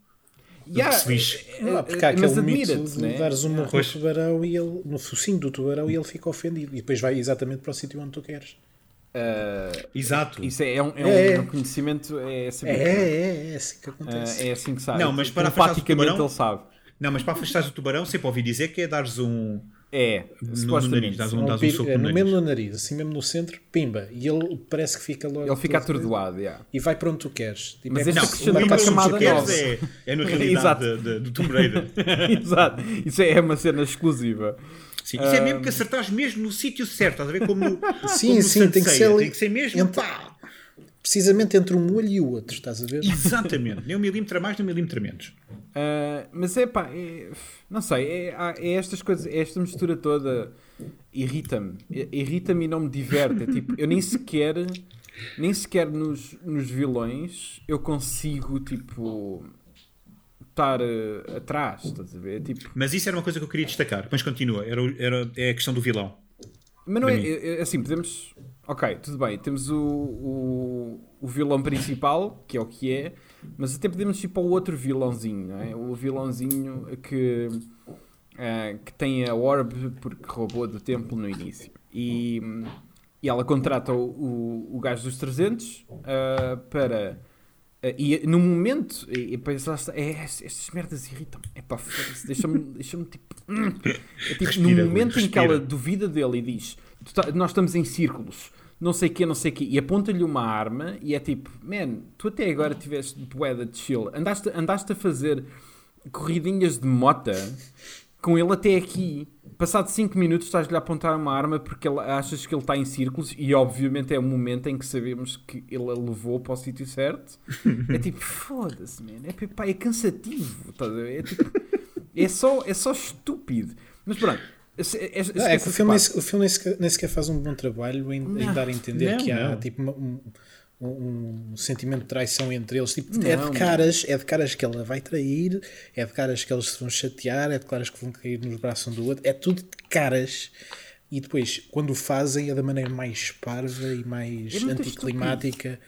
Yeah, percebes? é- Ah, porque há é- aquele mito de né? dares um morro no Pois. tubarão e ele, no focinho do tubarão e ele fica ofendido. E depois vai exatamente para o sítio onde tu queres. Ah, Exato. isso é, é um, é É. é um conhecimento. É, É, saber que- é, é assim que acontece. é assim que sabe. Não, mas para afastar o tubarão- ele sabe. Não, mas para afastar o tubarão, sempre ouvi dizer que é dares um, É, no, no supostamente. nariz, dás É um, um dás um soco é, no no nariz. mesmo no nariz, assim mesmo no centro, pimba. E ele parece que fica logo. Ele fica atordoado, yeah. E vai para onde tu queres. Tipo, Mas é Não, o uma um camada que nova. é, é na Exato. realidade de- de- do Tomb Raider. Exato. Isso é uma cena exclusiva. Sim, isso é mesmo que acertares mesmo no sítio certo, estás a ver? Como no, Sim, como no sim, tem que ser ali Tem que ser mesmo. entre- pá. Precisamente entre um olho e o outro, estás a ver? Exatamente. Nem um milímetro a mais, nem um milímetro a menos. Uh, mas é pá, é- não sei, é, é estas coisas, é esta mistura toda irrita-me. I- Irrita-me e não me diverte. É tipo, eu nem sequer, nem sequer nos, nos vilões eu consigo, tipo, estar uh, atrás, estás a ver? É tipo, Mas isso era uma coisa que eu queria destacar. Mas continua. Era, era, é a questão do vilão. Mas não é, é- é assim, podemos. Ok, tudo bem, temos o, o, o vilão principal, que é o que é, mas até podemos ir para o outro vilãozinho, não é? O vilãozinho que, ah, que tem a Orb porque roubou do templo no início. E, e ela contrata o, o, o gajo dos 300 ah, para. ah, e no momento, e, e está, é, estas merdas irritam-me. É pá, foda-se, deixa-me deixa tipo. hum. É tipo, Respira, no momento em que respira. ela duvida dele e diz: "Tu tá- Nós estamos em círculos, não sei o quê, não sei o quê, e aponta-lhe uma arma e é tipo: Man, tu até agora tiveste boeda de chill, andaste, andaste a fazer corridinhas de mota com ele até aqui. Passado 5 minutos estás-lhe a apontar uma arma porque ele, achas que ele está em círculos e obviamente é o momento em que sabemos que ele a levou para o sítio certo. É tipo, foda-se, man. É, pá, é cansativo. É, tipo, é, só, é só estúpido. Mas pronto. Não, é esquece que o filme, o filme nem, sequer, nem sequer faz um bom trabalho em, em dar a entender Não, que há tipo, uma- um, um- um sentimento de traição entre eles. Tipo, é Não, de caras, é de caras que ela vai trair, é de caras que eles se vão chatear, é de caras que vão cair nos braços um do outro, é tudo de caras. E depois, quando o fazem, é da maneira mais parva e mais É anticlimática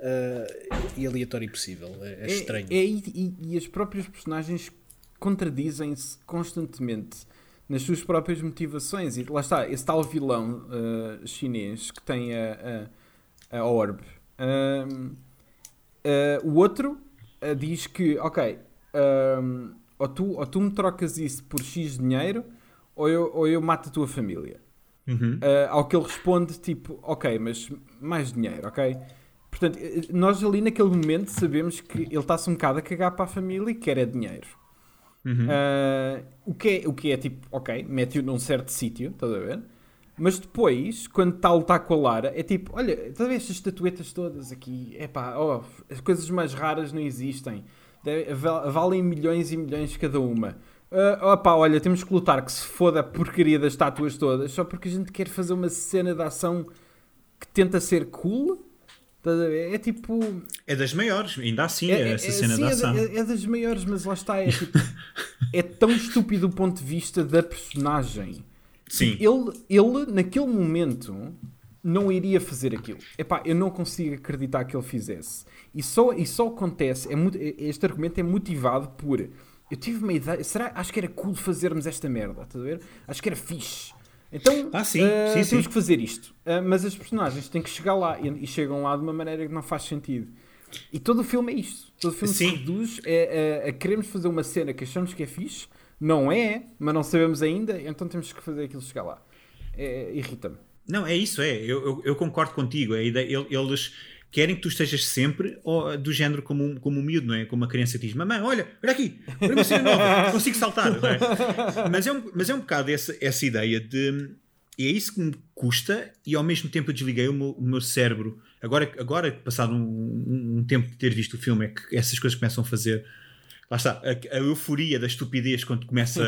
uh, e aleatória possível. É, é estranho. É, e, e- e as próprias personagens contradizem-se constantemente nas suas próprias motivações. E lá está, esse tal vilão uh, chinês que tem a, a, a Orb. Um, uh, o outro uh, diz que, ok, um, ou, tu, ou tu me trocas isso por X dinheiro, ou eu, ou eu mato a tua família. Uhum. Uh, ao que ele responde, tipo, ok, mas mais dinheiro, ok? Portanto, eh, nós ali naquele momento sabemos que ele está-se um bocado a cagar para a família e quer é dinheiro. Uhum. Uh, o, que é, o que é tipo, ok, mete-o num certo sítio, estás a ver? Mas depois, quando está a lutar com a Lara, é tipo, olha, estás a ver estas estatuetas todas aqui? Epá, oh, as coisas mais raras não existem. Deve- val- valem milhões e milhões cada uma. Uh, opá, olha, temos que lutar que se foda a porcaria das estátuas todas só porque a gente quer fazer uma cena de ação que tenta ser cool. É tipo. É das maiores, ainda assim, essa cena sim, da é ação. é- é das maiores, mas lá está. É, tipo, é tão estúpido do ponto de vista da personagem. Sim. Ele, ele, naquele momento, não iria fazer aquilo. Epá, eu não consigo acreditar que ele fizesse. E só, e só acontece, é, este argumento é motivado por. Eu tive uma ideia, será, acho que era cool fazermos esta merda, estás a ver? Acho que era fixe. Então, Ah, sim, eh, sim, temos sim. que fazer isto. Ah, mas as personagens têm que chegar lá e, e chegam lá de uma maneira que não faz sentido. E todo o filme é isto. Todo o filme Sim. se reduz a, a- a queremos fazer uma cena que achamos que é fixe, não é, mas não sabemos ainda, então temos que fazer aquilo chegar lá. É, Irrita-me. Não, é isso, é. Eu, eu, eu concordo contigo. El- eles querem que tu estejas sempre ó, do género como um, como um miúdo, não é? Como uma criança que diz: Mamãe, olha, olha aqui, olha uma cena nova, consigo saltar. não é? mas, é um, mas é um bocado essa, essa ideia de. É isso que me custa e ao mesmo tempo eu desliguei o meu, o meu cérebro. Agora, agora passado um, um- um tempo de ter visto o filme, é que essas coisas começam a fazer. Lá está, a, a euforia da estupidez quando começa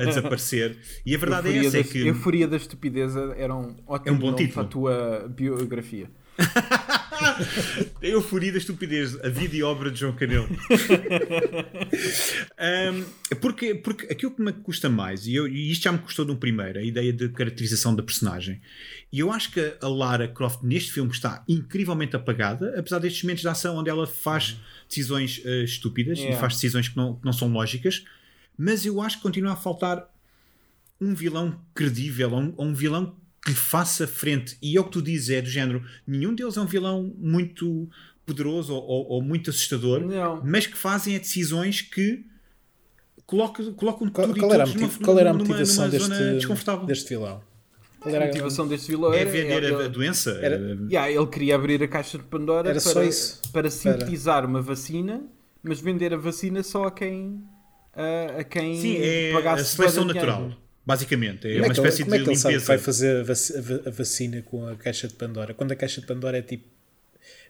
a desaparecer. E a verdade é Euforia essa: é da- que. Euforia da estupidez era um ótimo É um bom título. para a tua biografia. A euforia da estupidez, a vida e obra de João Canelo. Um, porque, porque aquilo que me custa mais, e, eu, e isto já me custou de um primeiro, a ideia de caracterização da personagem. E eu acho que a Lara Croft neste filme está incrivelmente apagada, apesar destes momentos de ação onde ela faz decisões eh, estúpidas Yeah. e faz decisões que não, que não são lógicas, mas eu acho que continua a faltar um vilão credível, ou um, um vilão que faça frente. E é o que tu dizes, é do género: nenhum deles é um vilão muito poderoso ou, ou- ou muito assustador, Não. mas que fazem é decisões que coloca, colocam Qual, tudo qual e era a, todos motiv- numa- qual era a numa- motivação numa zona deste, desconfortável. deste vilão? Qual A era motivação deste vilão É era, vender era- a, a doença. era- Yeah, ele queria abrir a caixa de Pandora Era só para, isso. para sintetizar uma vacina, mas vender a vacina só a quem, a, a quem Sim, é pagasse a seleção de dinheiro. Basicamente. É Como é, uma ele, espécie como é de que ele sabe que limpeza. vai fazer a, vaci- a va- a vacina com a caixa de Pandora? Quando a caixa de Pandora é tipo.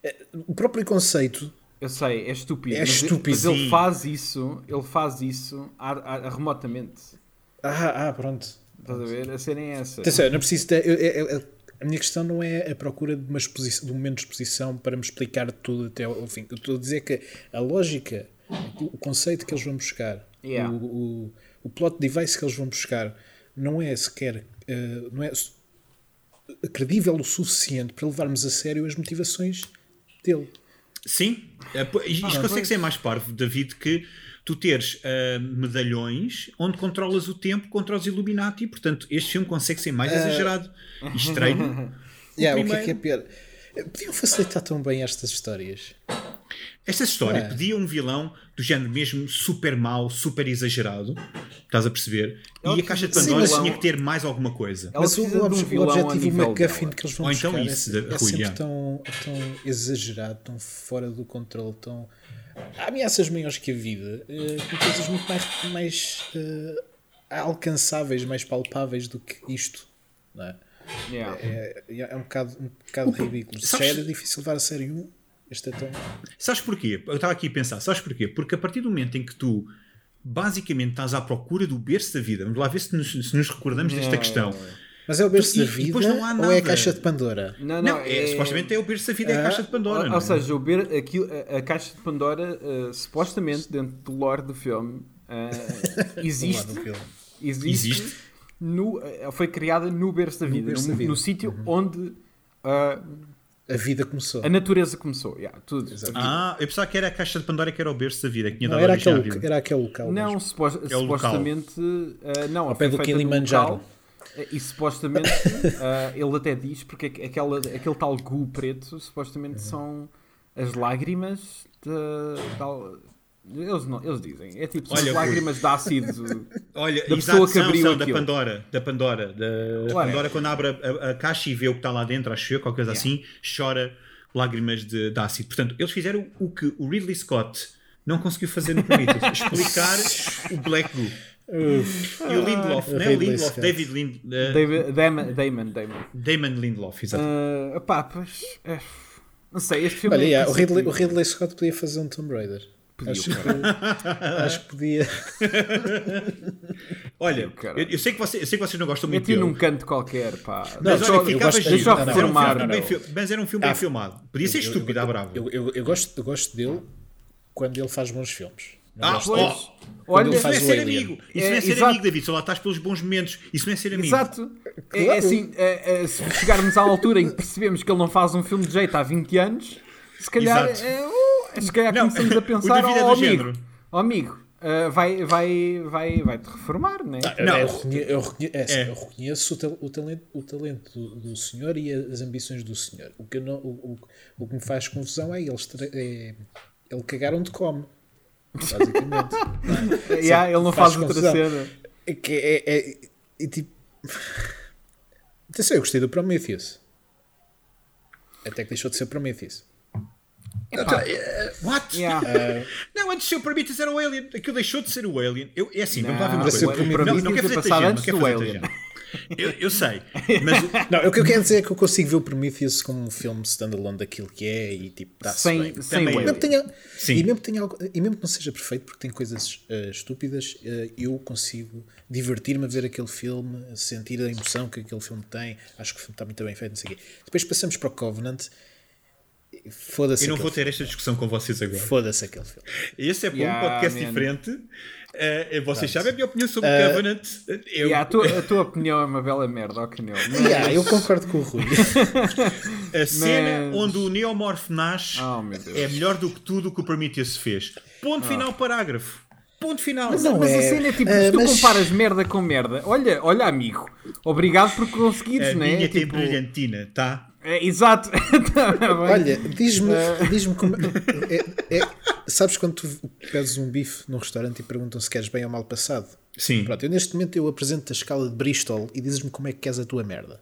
é- O próprio conceito. Eu sei, é estúpido. É mas, estúpido, Mas ele faz isso, ele faz isso ar- ar- remotamente. Ah, ah, pronto. Estás a ver? A cena é essa. Atenção, não preciso ter, eu- eu- eu- a minha questão não é a procura de, uma exposição, de um momento de exposição para me explicar tudo até ao fim. Eu estou a dizer que a lógica, o conceito que eles vão buscar, Yeah. o, o, o plot device que eles vão buscar, não é sequer eh, não é credível o suficiente para levarmos a sério as motivações dele. Sim, É, isto Ah, consegue ser mais parvo, David, que tu teres ah, medalhões onde controlas o tempo contra os Illuminati, portanto, este filme consegue ser mais exagerado e estranho. Yeah, o que é que é pior? Podiam facilitar tão bem estas histórias. Esta história É. pedia um vilão do género mesmo super mau, super exagerado, estás a perceber? Ela e a caixa de Pandora sim, tinha que ter mais alguma coisa. Mas o, um obje- o objetivo nível MacGuffin dela. que eles vão Ou então buscar isso, é, de- é Rui, sempre yeah. tão, tão exagerado, tão fora do controle, tão... Há ameaças maiores que a vida, eh, com coisas muito mais, mais eh, alcançáveis, mais palpáveis do que isto. Não é? Yeah. É, é um bocado, um bocado ridículo. Se já era difícil levar a sério um, este é tão... Sabes porquê? Eu estava aqui a pensar, sabes porquê? Porque a partir do momento em que tu basicamente estás à procura do berço da vida, vamos lá ver se nos, se nos recordamos desta Yeah, questão. yeah. Mas é o berço E- da e vida não ou é a caixa de Pandora? Não, Não, não, é, supostamente é o berço da vida, é a Ah, caixa de Pandora. Ou, não ou é? seja, o ber, aquilo, a, a caixa de Pandora, eh, supostamente, dentro do lore do filme, eh, existe, no filme. existe, Existe. No, eh, foi criada no berço da vida, no, vida. no sítio onde ah, A vida começou. a natureza começou. Yeah, tudo. Exato. Ah, eu pensava que era a caixa de Pandora que era o berço da vida, que tinha Não, dado era, origem à aquele, vida. era aquele local. Não, mesmo. supos- É supostamente. ah, não, Ao pé do Kilimanjaro. local, eh, E supostamente ah, ele até diz porque aqu- aquela, aquele tal gu preto supostamente Uhum. são as lágrimas de, da- eles, não, eles dizem, é tipo Olha, as lágrimas de ácido. Olha, da exato, pessoa que são, abriu são, da. Pandora, da Pandora, da da Claro. Pandora quando abre a, a- caixa e vê o que está lá dentro, acho eu, qualquer coisa Yeah. assim, chora lágrimas de, de ácido. Portanto, eles fizeram o que o Ridley Scott não conseguiu fazer no Prometheus, explicar o Black Goo. E o Lindelof, Ah, não é o Lindelof. David Lind, eh, David, Damon, Damon, Damon. Damon Lindelof, exato. Ah, pá, pois, é, não sei, este filme Olha, é yeah, o. Ridley, o Ridley Scott podia fazer um Tomb Raider. Podia, acho, acho que podia. Olha, eu, eu sei que você- eu sei que vocês não gostam muito dele. num canto qualquer, pá. Não, Mas olha, eu ficava gosto- giro. deixa eu não, não, reformar. bem não. fil- Mas era um filme bem Ah, filmado. Podia ser estúpido, à bravo. Eu, eu, eu gosto, eu gosto dele quando ele faz bons filmes. Não Ah, gosto Pois, oh, olha, ele Isso não é ser amigo. Isso É, não é ser exato. amigo, David. Só lá estás pelos bons momentos. Isso não é ser amigo. Exato. É, é assim, é, é, se chegarmos à altura em que percebemos que ele não faz um filme de jeito há 20 anos, se calhar, Exato. é, uh, se calhar Não, começamos a pensar, David é oh, amigo, oh, amigo uh, vai, vai, vai, vai te reformar, né? Não. Eu, reconhe- eu reconhe- é assim, É. eu reconheço o, tal- o talento, o talento do, do senhor e as ambições do senhor. O que, eu não, o, o, o que me faz confusão é eles é, ele cagar onde come. Basicamente. Yeah, ele não faz faz, outra confusão. cena. É que é, é, é tipo. Atenção, eu gostei do Prometheus. Até que deixou de ser Prometheus. Então, eh, What? Yeah. Não, antes de ser o Prometheus era o Alien. Aquilo deixou de ser o Alien. Eu, é assim, vamos lá ver Não, uma coisa. o Não, Prometheus não quero é fazer passado tangente, antes não do Alien. Eu, eu sei, mas o- Não, o que eu quero dizer é que eu consigo ver o Prometheus como um filme standalone daquilo que é e tipo, está-se Sem, bem. sem Também o eu. E mesmo, que tenha, Sim. e, mesmo que tenha algo- e mesmo que não seja perfeito, porque tem coisas eh, estúpidas, eh, eu consigo divertir-me a ver aquele filme, sentir a emoção que aquele filme tem. Acho que o filme está muito bem feito, não sei o quê. Depois passamos para o Covenant. E Foda-se eu não vou ter esta discussão com vocês agora. Foda-se aquele filme. Esse é para um Yeah, podcast man. diferente. Eh, vocês sabem a minha opinião sobre o Covenant. Eu, Yeah, a, tua, a tua opinião é uma bela merda, ó Canel. Mas- Yeah, eu concordo com o Rui. a cena mas- onde o Neomorph nasce Oh, é melhor do que tudo o que o Prometheus fez. Ponto final, parágrafo. Ponto final. Mas não Mas a é, cena é tipo, se tu mas- comparas merda com merda, olha, olha amigo, obrigado por conseguires, A né? minha tem Tipo, brilhantina, tá? É, exato. Tá. Olha, diz-me diz como. É, é- sabes quando tu pedes um bife num restaurante e perguntam se queres bem ou mal passado? Sim. Pronto, eu neste momento eu apresento a escala de Bristol e dizes-me como é que queres a tua merda.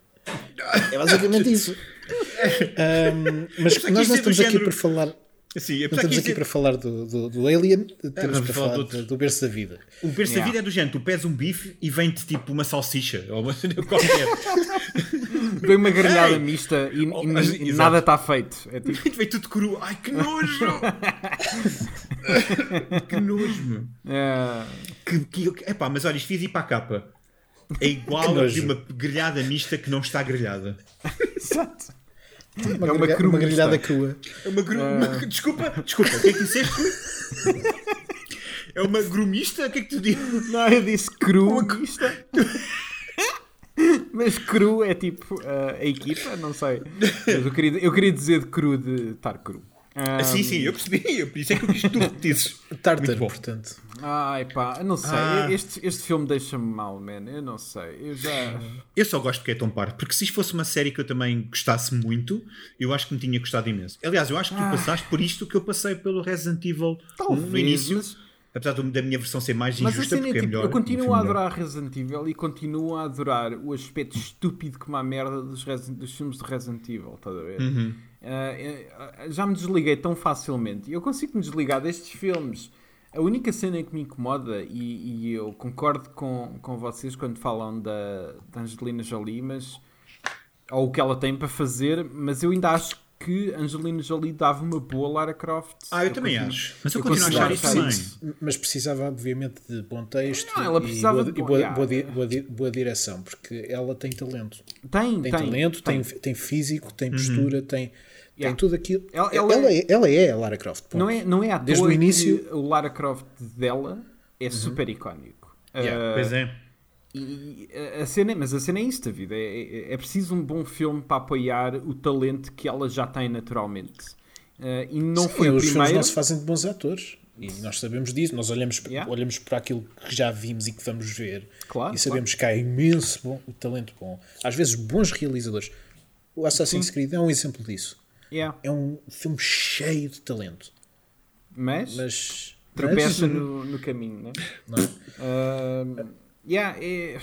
É basicamente isso. Ahm, mas nós não é estamos aqui género- para falar. Assim, Não apesar estamos aqui é- para falar do, do, do Alien, temos vamos para falar do, do berço da vida. O berço da Yeah. vida é do género, tu pedes um bife e vem-te tipo uma salsicha ou uma qualquer. Vem uma grelhada Ei! mista e, Oh, e- mas- e nada está feito. É tipo, Vem tudo cru. Ai, que nojo! que nojo, meu. é, Que, que, epá, mas olha, isto fiz ir para a capa. É igual de uma grelhada mista que não está grelhada. exato. Uma, É uma grelha- cru uma grelhada crua. É uma, gru... uma- Desculpa, desculpa, o que é que disseste? É uma grumista? O que é que tu dizes? Não, eu disse cru mista. Mas cru é tipo ah, a equipa, não sei. Mas eu queria, eu queria dizer de cru de estar cru. Ah, sim, sim, eu percebi. Por isso é que eu quis que tu repetisses. Tartar, portanto. Ai pá, eu não sei. Ah. Este, este filme deixa-me mal, man. Eu não sei. Eu já. Eu só gosto porque é tão parvo. Porque se isto fosse uma série que eu também gostasse muito, eu acho que me tinha gostado imenso. Aliás, eu acho que tu passaste por isto que eu passei pelo Resident Evil Talvez, no início. mas- Apesar da minha versão ser mais Mas injusta, é porque é tipo, melhor. eu um continuo a melhor. adorar Resident Evil e continuo a adorar o aspecto estúpido como a merda dos, Resident- dos filmes de Resident Evil, estás a ver? Uhum. Ah, eh, já me desliguei tão facilmente. Eu consigo me desligar destes filmes. A única cena que me incomoda, e, e eu concordo com, com vocês quando falam da, da Angelina Jolie, mas ou o que ela tem para fazer, mas eu ainda acho que Angelina Jolie dava uma boa Lara Croft. Ah, eu, também continuo- acho. Mas eu, eu continuo a achar isso também. Mas precisava, obviamente, de bom texto Não, ela e, precisava boa, de e boa, yeah. boa boa di- boa direção, porque ela tem talento. Tem, Tem, tem. talento, tem, tem físico, tem postura, tem, tem Yeah. tudo aquilo. Ela- Ela, ela é, ela é a Lara Croft. ponto. Não é, não é à Desde o início. o Lara Croft dela é super icónico. Yeah, Ah, Pois é. E a- cena, é- mas a cena é isto, David. É, é, é preciso um bom filme para apoiar o talento que ela já tem naturalmente. Ah, e não Sim, foi o os filmes não se fazem de bons atores. E nós sabemos disso. Nós olhamos, Yeah. olhamos para aquilo que já vimos e que vamos ver. Claro, e sabemos que há imenso bom, talento bom. Às vezes bons realizadores. O Assassin's Creed é um exemplo disso. Yeah. É um filme cheio de talento. Mas, Mas. tropeça mas- no, no caminho, né? não é? Ah, yeah, é-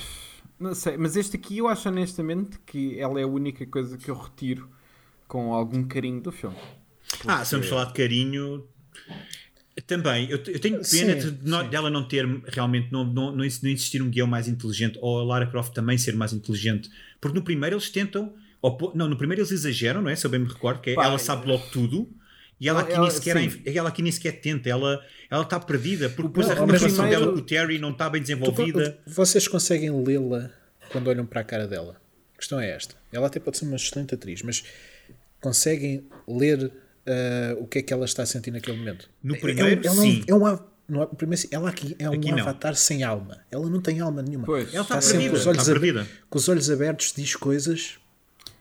não sei, mas este aqui eu acho honestamente que ela é a única coisa que eu retiro com algum carinho do filme. Ah, se vamos falar de carinho. Também, eu, eu tenho pena Sim, de não- dela não ter realmente, não, não, não existir um guião mais inteligente, ou a Lara Croft também ser mais inteligente, porque no primeiro eles tentam, não, no primeiro eles exageram, não é? Se eu bem me recordo, que é, ela sabe logo tudo, e ela ela- aqui, ela- nem sequer, sim. é- ela aqui nem sequer tenta, ela ela está perdida, porque depois a Não, relação dela com o Terry não está bem desenvolvida. Vocês conseguem lê-la quando olham para a cara dela? A questão é esta. Ela até pode ser uma excelente atriz, mas conseguem ler ah, o que é que ela está a sentir naquele momento? No É- primeiro, é um, sim. É um, é- primeiro, ela aqui é um Aqui não. avatar sem alma. Ela não tem alma nenhuma. Pois. Ela está sempre perdida, com os, olhos está perdida. com os olhos abertos, diz coisas.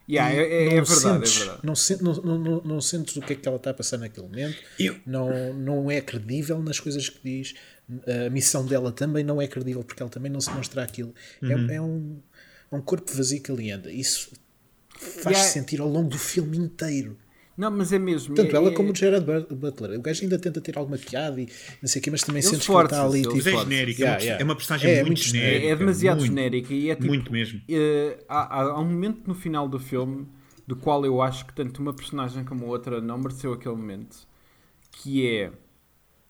Yeah, e é, é- é não verdade, sentes, é verdade. Não, não, não, não, sentes o que é que ela está a passar naquele momento. Eu- Não, não é credível nas coisas que diz. A missão dela também não é credível porque ela também não se mostra aquilo. Uhum. É, é um, é um corpo vazio que ali anda. Isso faz-se Yeah. sentir ao longo do filme inteiro. Não, mas é mesmo. Tanto é- ela é- como o Gerard But- Butler. O gajo ainda tenta ter alguma piada e não sei o quê, mas também Ele sentes que ele está ali. ele Tipo, é genérica, Yeah, é, uma, yeah. é uma personagem É, muito, muito genérica. É, é demasiado muito, genérica e é tipo, Muito mesmo. eh, há, há- há um momento no final do filme do qual eu acho que tanto uma personagem como a outra não mereceu aquele momento que é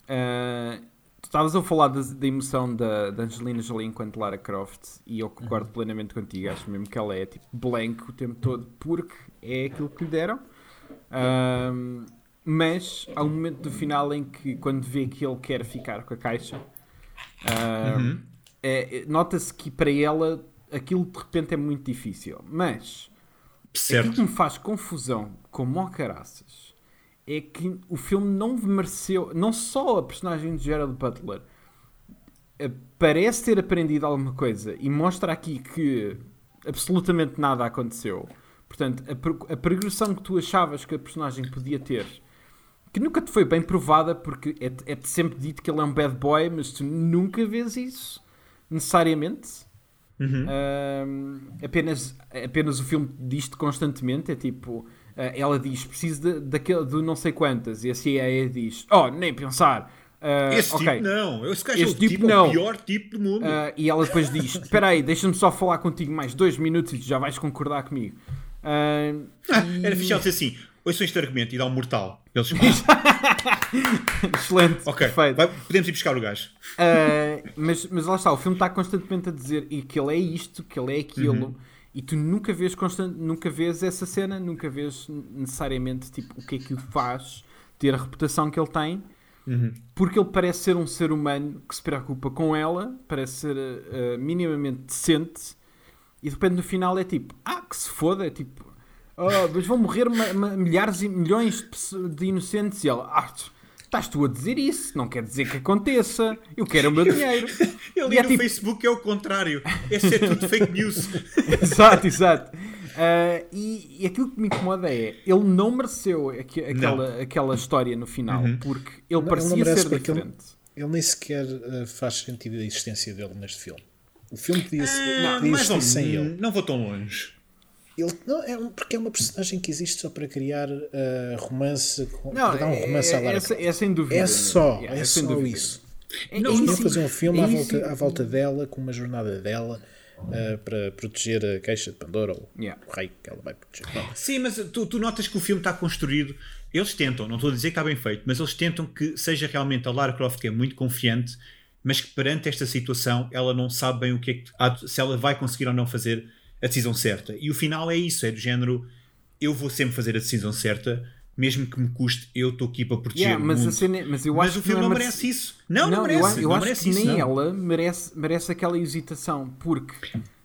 ah, tu estavas a falar da, da emoção da, da Angelina Jolie enquanto Lara Croft e eu concordo plenamente contigo acho mesmo que ela é tipo blank o tempo todo porque é aquilo que lhe deram Ahm, mas há um momento do final em que quando vê que ele quer ficar com a caixa ahm, é- é- nota-se que para ela aquilo de repente é muito difícil mas Aquilo que Certo. me faz confusão com mó caraças é que o filme não mereceu, não só a personagem de Gerald Butler eh, parece ter aprendido alguma coisa e mostra aqui que absolutamente nada aconteceu. Portanto, a, a progressão que tu achavas que a personagem podia ter, que nunca te foi bem provada, porque é- é-te sempre dito que ele é um bad boy, mas tu nunca vês isso necessariamente. Uhum. Apenas, apenas o filme diz-te constantemente, é tipo, ah, ela diz, preciso de, daquele, de não sei quantas, e a CIA diz, oh, nem pensar. Ah, Esse ok. tipo não. Esse gajo é tipo tipo, não. o pior tipo do mundo. Ah, e ela depois diz, espera aí, deixa-me só falar contigo mais dois minutos e já vais concordar comigo. Ah, e- Era fixe dizer assim: ouçam este argumento e dá um mortal. Eles, Excelente, ok, perfeito. vai- podemos ir buscar o gajo. Uh, mas, mas lá está, o filme está constantemente a dizer e que ele é isto, que ele é aquilo, Uhum. e tu nunca vês, constant, nunca vês essa cena, nunca vês necessariamente tipo, o que é que o faz ter a reputação que ele tem, Uhum. porque ele parece ser um ser humano que se preocupa com ela, parece ser uh, minimamente decente, e de repente no final é tipo, ah, que se foda, é tipo, oh, mas vão morrer ma- ma- milhares e milhões de, de inocentes, e ela, ah, estás tu a dizer isso, não quer dizer que aconteça, eu quero o meu dinheiro. Ele E é no tipo- Facebook é o contrário. Esse é tudo fake news. exato, exato. Ah, e, e aquilo que me incomoda é, ele não mereceu aque- aquela, aquela história no final, porque ele Não, ele parecia não merece ser porque ele- diferente. Ele nem sequer eh, faz sentido a existência dele neste filme. O filme podia, ser, Ah, podia mais ou sem ele. Não vou tão longe. ele não, é um- porque é uma personagem que existe só para criar eh, romance, com, Não, para dar um é, romance à é, Lara é, Croft. é sem dúvida. É só, Yeah, é sem só dúvida. isso. É, Não, é Eles podiam fazer um filme é à, volta, à volta dela, com uma jornada dela, eh, para proteger a caixa de Pandora ou Yeah. o rei que ela vai proteger. Não. Sim, mas tu, tu notas que o filme está construído. Eles tentam, não estou a dizer que está bem feito, mas eles tentam que seja realmente a Lara Croft que é muito confiante, mas que perante esta situação ela não sabe bem o que é que há se ela vai conseguir ou não fazer a decisão certa. E o final é isso, é do género eu vou sempre fazer a decisão certa, mesmo que me custe, eu estou aqui para proteger Yeah, o mas, mundo. a cena, é- mas eu Mas acho o que filme não é merece isso. Não, não, eu merece. acho- Eu, não acho merece que isso, nem não. ela merece, merece aquela hesitação, porque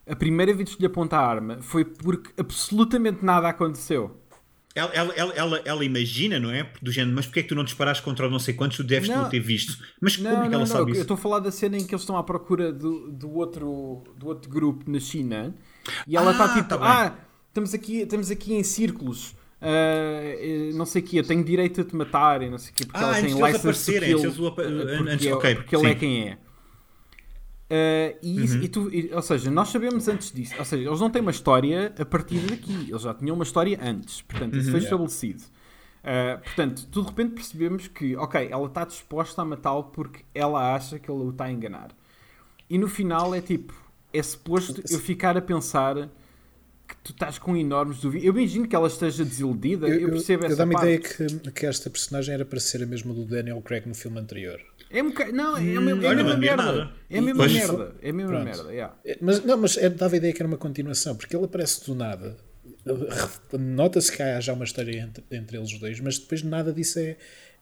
a primeira vez que lhe aponta a arma foi porque absolutamente nada aconteceu. Ela, ela, ela, ela, imagina, não é? Do género, mas porquê é que tu não disparaste contra o não sei quantos? Tu deves Não. não ter visto. Mas como Não, é que não, ela não. sabe Eu isso? estou a falar da cena em que eles estão à procura do, do, outro, do outro grupo na China e ela está Ah, tipo, tá ah, estamos aqui, estamos aqui em círculos. eh, não sei o quê, eu tenho direito a te matar e não sei o quê, porque Ah, ela tem license to aparecerem, kill, antes eh, porque, é- ok, porque ele é quem é. Ah, e, isso- Uhum. e tu- e- ou seja, nós sabemos antes disso, ou seja, eles não têm uma história a partir daqui, eles já tinham uma história antes, portanto, isso Uhum. foi estabelecido. Ah, portanto, tu de repente percebemos que, ok, ela está disposta a matá-lo porque ela acha que ele o está a enganar. E no final é tipo, é suposto eu ficar a pensar que tu estás com enormes dúvidas. Eu imagino que ela esteja desiludida, eu, percebo essa dá-me a parte. ideia que, que esta personagem era para ser a mesma do Daniel Craig no filme anterior. É um Não, é a mesma, é a olha, mesma merda. É a mesma merda. É a mesma Pronto. merda, yeah. É, Mas, não, mas é, dava a ideia que era uma continuação, porque ele aparece do nada. Nota-se que há já uma história entre, entre eles dois, mas depois nada disso é,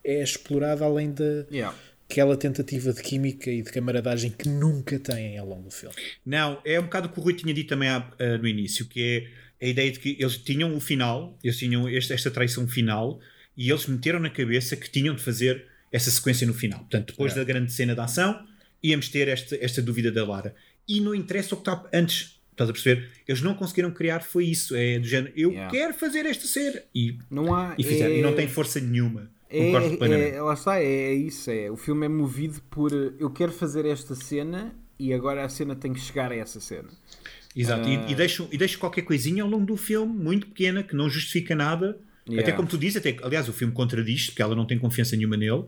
é explorado além da Yeah. aquela tentativa de química e de camaradagem que nunca têm ao longo do filme. Não, é um bocado o que o Rui tinha dito também há- ah, no início, que é a ideia de que eles tinham o final, eles tinham este- esta traição final, e eles meteram na cabeça que tinham de fazer essa sequência no final. Portanto, depois Yeah. da grande cena da ação, íamos ter esta, esta dúvida da Lara. E não interessa o que está antes. Estás a perceber? Eles não conseguiram criar, foi isso. É do género, eu Yeah. quero fazer esta cena. E, Não há. e fizeram. é- E não tem força nenhuma. É, plenamente. é, lá está, é, é isso. É. O filme é movido por uh, eu quero fazer esta cena e agora a cena tem que chegar a essa cena. Exato, Ah. e, e, deixo, e deixo qualquer coisinha ao longo do filme, muito pequena, que não justifica nada. Yeah. Até como tu dizes, até, aliás, o filme contradiz, porque ela não tem confiança nenhuma nele.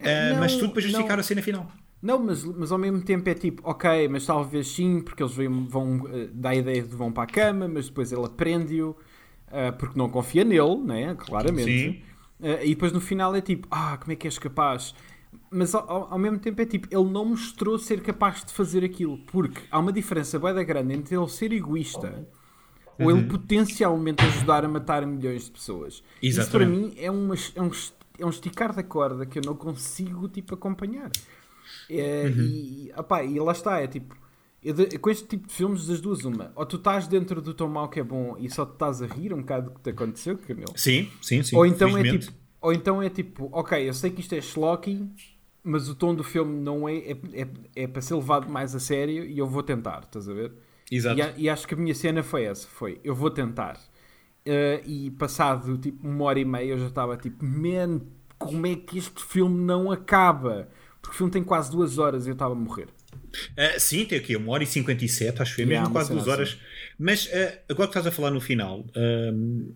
Ah, não, mas tudo para justificar não. a cena final. Não, mas, mas ao mesmo tempo é tipo, ok, mas talvez sim, porque eles vão, vão uh, dar a ideia de vão para a cama, mas depois ele aprende-o uh, porque não confia nele, né? Claramente. Uh, e depois no final é tipo, ah, como é que és capaz? Mas ao, ao- mesmo tempo é tipo, ele não mostrou ser capaz de fazer aquilo, porque há uma diferença bem da grande entre ele ser egoísta ou Uhum. ele potencialmente ajudar a matar milhões de pessoas. Isso para Exatamente. mim é, uma, é, um, é um esticar da corda que eu não consigo tipo acompanhar. É, Uhum. e, opá, e lá está, é tipo, de- com este tipo de filmes, das duas, uma, ou tu estás dentro do teu mal que é bom e só te estás a rir um bocado do que te aconteceu, Camilo, Sim, sim, sim. ou, então é tipo, ou então é tipo, ok, eu sei que isto é schlocky, mas o tom do filme não é, é, é, é para ser levado mais a sério e eu vou tentar, estás a ver? Exato. E, e acho que a minha cena foi essa, foi, eu vou tentar. Eh, e passado tipo uma hora e meia eu já estava tipo, man, como é que este filme não acaba? Porque o filme tem quase duas horas e eu estava a morrer. Uh, sim, tem aqui uma hora e 57, acho que é mesmo Yeah, quase duas cena horas. Mas uh, agora que estás a falar no final, um,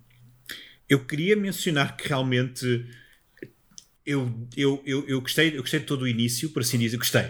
eu queria mencionar que realmente eu, eu, eu, eu, gostei, eu gostei de todo o início, por assim dizer, gostei.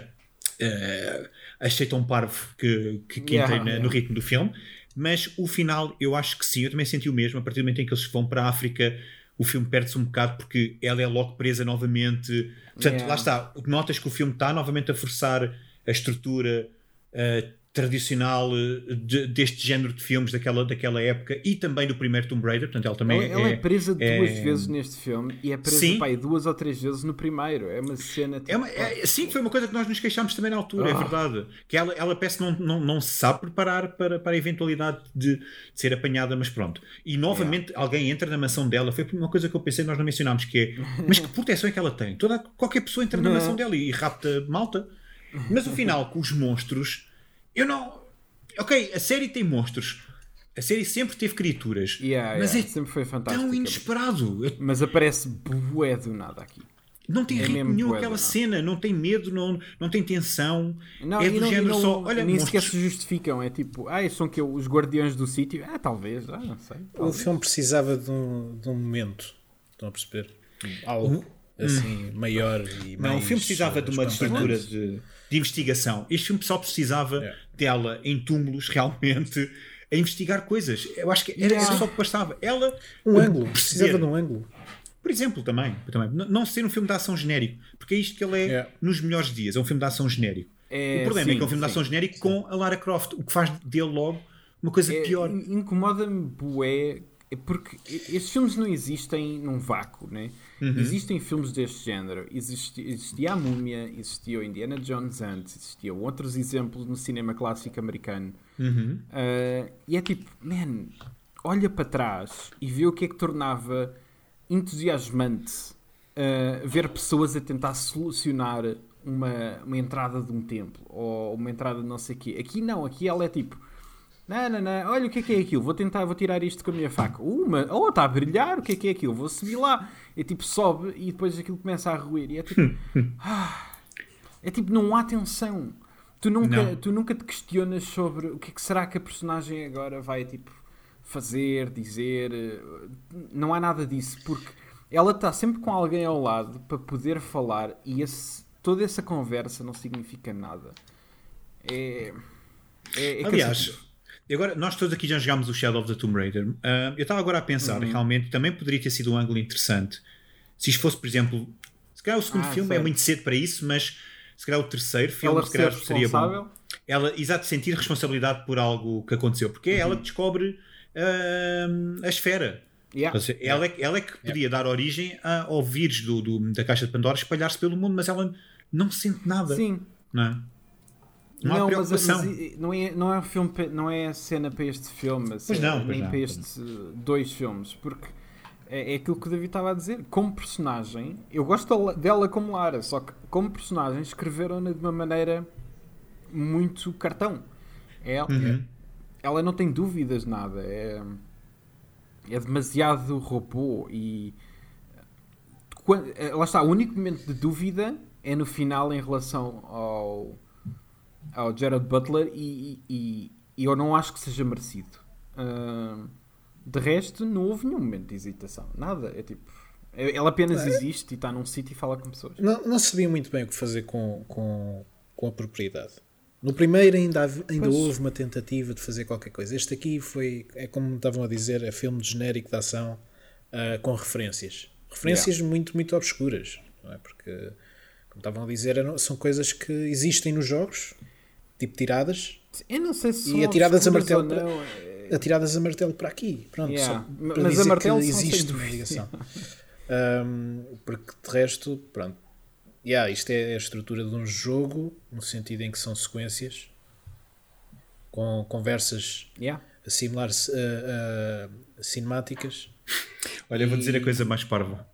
Uh, achei tão parvo que, que, que Yeah, entrei na- yeah. no ritmo do filme, mas o final eu acho que sim, eu também senti o mesmo. A partir do momento em que eles vão para a África, o filme perde-se um bocado porque ela é logo presa novamente. Portanto, Yeah. lá está, notas que o filme está novamente a forçar a estrutura eh, tradicional eh, de- deste género de filmes daquela, daquela época e também do primeiro Tomb Raider. Portanto, ela também Ela, ela é, presa é- duas vezes neste filme e é presa Sim. pá, aí duas ou três vezes no primeiro. É uma cena. Tipo, É uma, é, sim, foi uma coisa que nós nos queixámos também na altura, é Ah. verdade. Que ela, ela parece que não, não, não se sabe preparar para, para a eventualidade de, de ser apanhada, mas pronto. E novamente alguém entra na mansão dela. Foi uma coisa que eu pensei, nós não mencionámos, que é mas que proteção é que ela tem? Toda, qualquer pessoa entra na mansão dela e, rapta malta. Mas o final, com os monstros, eu não. Ok, a série tem monstros. A série sempre teve criaturas. Yeah, mas yeah, é sempre foi fantástico. tão inesperado. Mas aparece bué do nada aqui. Não tem É ritmo nenhum aquela não. cena, não tem medo, não, não tem tensão. Não, é do não, género não- só. Olha, nem sequer monstros. se justificam. É tipo, ah, são que os guardiões do sítio? Ah, talvez, ah, não sei. O talvez. filme precisava de um, de um momento. Estão a perceber? Algo assim maior e mais. Não, o filme precisava de uma estrutura de, de investigação. Este filme só precisava Yeah. dela em túmulos, realmente, a investigar coisas. Eu acho que era, Yeah. só o que bastava. Ela. Um ângulo. perceber. Precisava de um ângulo. Por exemplo, também, também. Não ser um filme de ação genérico. Porque é isto que ele é Yeah. nos melhores dias. É um filme de ação genérico. É, o problema é sim, que é um filme de sim. ação genérico com a Lara Croft, o que faz dele logo uma coisa É, pior. in- Incomoda-me bué, é porque estes filmes não existem num vácuo, né? Uhum. Existem filmes deste género. Existi- existia a Múmia, existia o Indiana Jones antes, existiam outros exemplos no cinema clássico americano. Uhum. Ah, e é tipo, man, olha para trás e vê o que é que tornava entusiasmante ah, ver pessoas a tentar solucionar uma, uma entrada de um templo ou uma entrada de não sei o quê. Aqui não, aqui ela é tipo. Não, não, não, olha o que é que é aquilo, vou tentar, vou tirar isto com a minha faca. Uma, oh, está a brilhar, o que é que é aquilo? Vou subir lá. É tipo, sobe e depois aquilo começa a ruir. E é tipo, ah, é tipo, não há tensão. Tu nunca, Não. tu nunca te questionas sobre o que é que será que a personagem agora vai tipo fazer, dizer. Não há nada disso, porque ela está sempre com alguém ao lado para poder falar e esse- toda essa conversa não significa nada. É. é, é Aliás. E agora nós todos aqui já jogámos o Shadow of the Tomb Raider. Ah, eu estava agora a pensar, Uhum. realmente também poderia ter sido um ângulo interessante. Se isto fosse, por exemplo, se calhar o segundo Ah, filme é certo. muito cedo para isso, mas se calhar o terceiro filme ela se calhar seria bom. Ela, exato, sentir responsabilidade por algo que aconteceu, porque é Uhum. ela que descobre ah, a esfera. Yeah. Seja, ela, é, ela é que podia dar origem a- ao vírus do, do- da caixa de Pandora espalhar-se pelo mundo, mas ela não sente nada. Sim, Não, é? Não, Não, mas, mas não, é, não é um filme, não é cena para este filme, Pois assim, não, pois nem não, para estes dois filmes, porque é, é aquilo que o David estava a dizer. Como personagem, eu gosto dela- como Lara, só que como personagem escreveram-na de uma maneira muito cartão. Ela, Uhum. ela não tem dúvidas nada, é, é demasiado robô e quan- eh, lá está, o único momento de dúvida é no final em relação ao, ao Jared Butler e, e- e eu não acho que seja merecido. Ahm, de resto, não houve nenhum momento de hesitação, nada. É tipo, é- ela apenas existe e está num sítio e fala com pessoas. Não, não sabia muito bem o que fazer com, com, com a propriedade. No primeiro ainda, ainda Pois. houve uma tentativa de fazer qualquer coisa. Este aqui foi, é como estavam a dizer, é filme de genérico de ação ah, com referências. Referências muito, muito obscuras. Não é? Porque, como estavam a dizer, são coisas que existem nos jogos, tipo tiradas, Eu não sei se E são atiradas a martelo ou não, é- atiradas a martelo para aqui. Pronto, Yeah. só para mas a dizer martelo que existe uma ligação. Ahm, porque de resto, pronto. Yeah, isto é a estrutura de um jogo, no sentido em que são sequências com conversas Yeah. similares a, a cinemáticas Olha, vou dizer a coisa mais parva.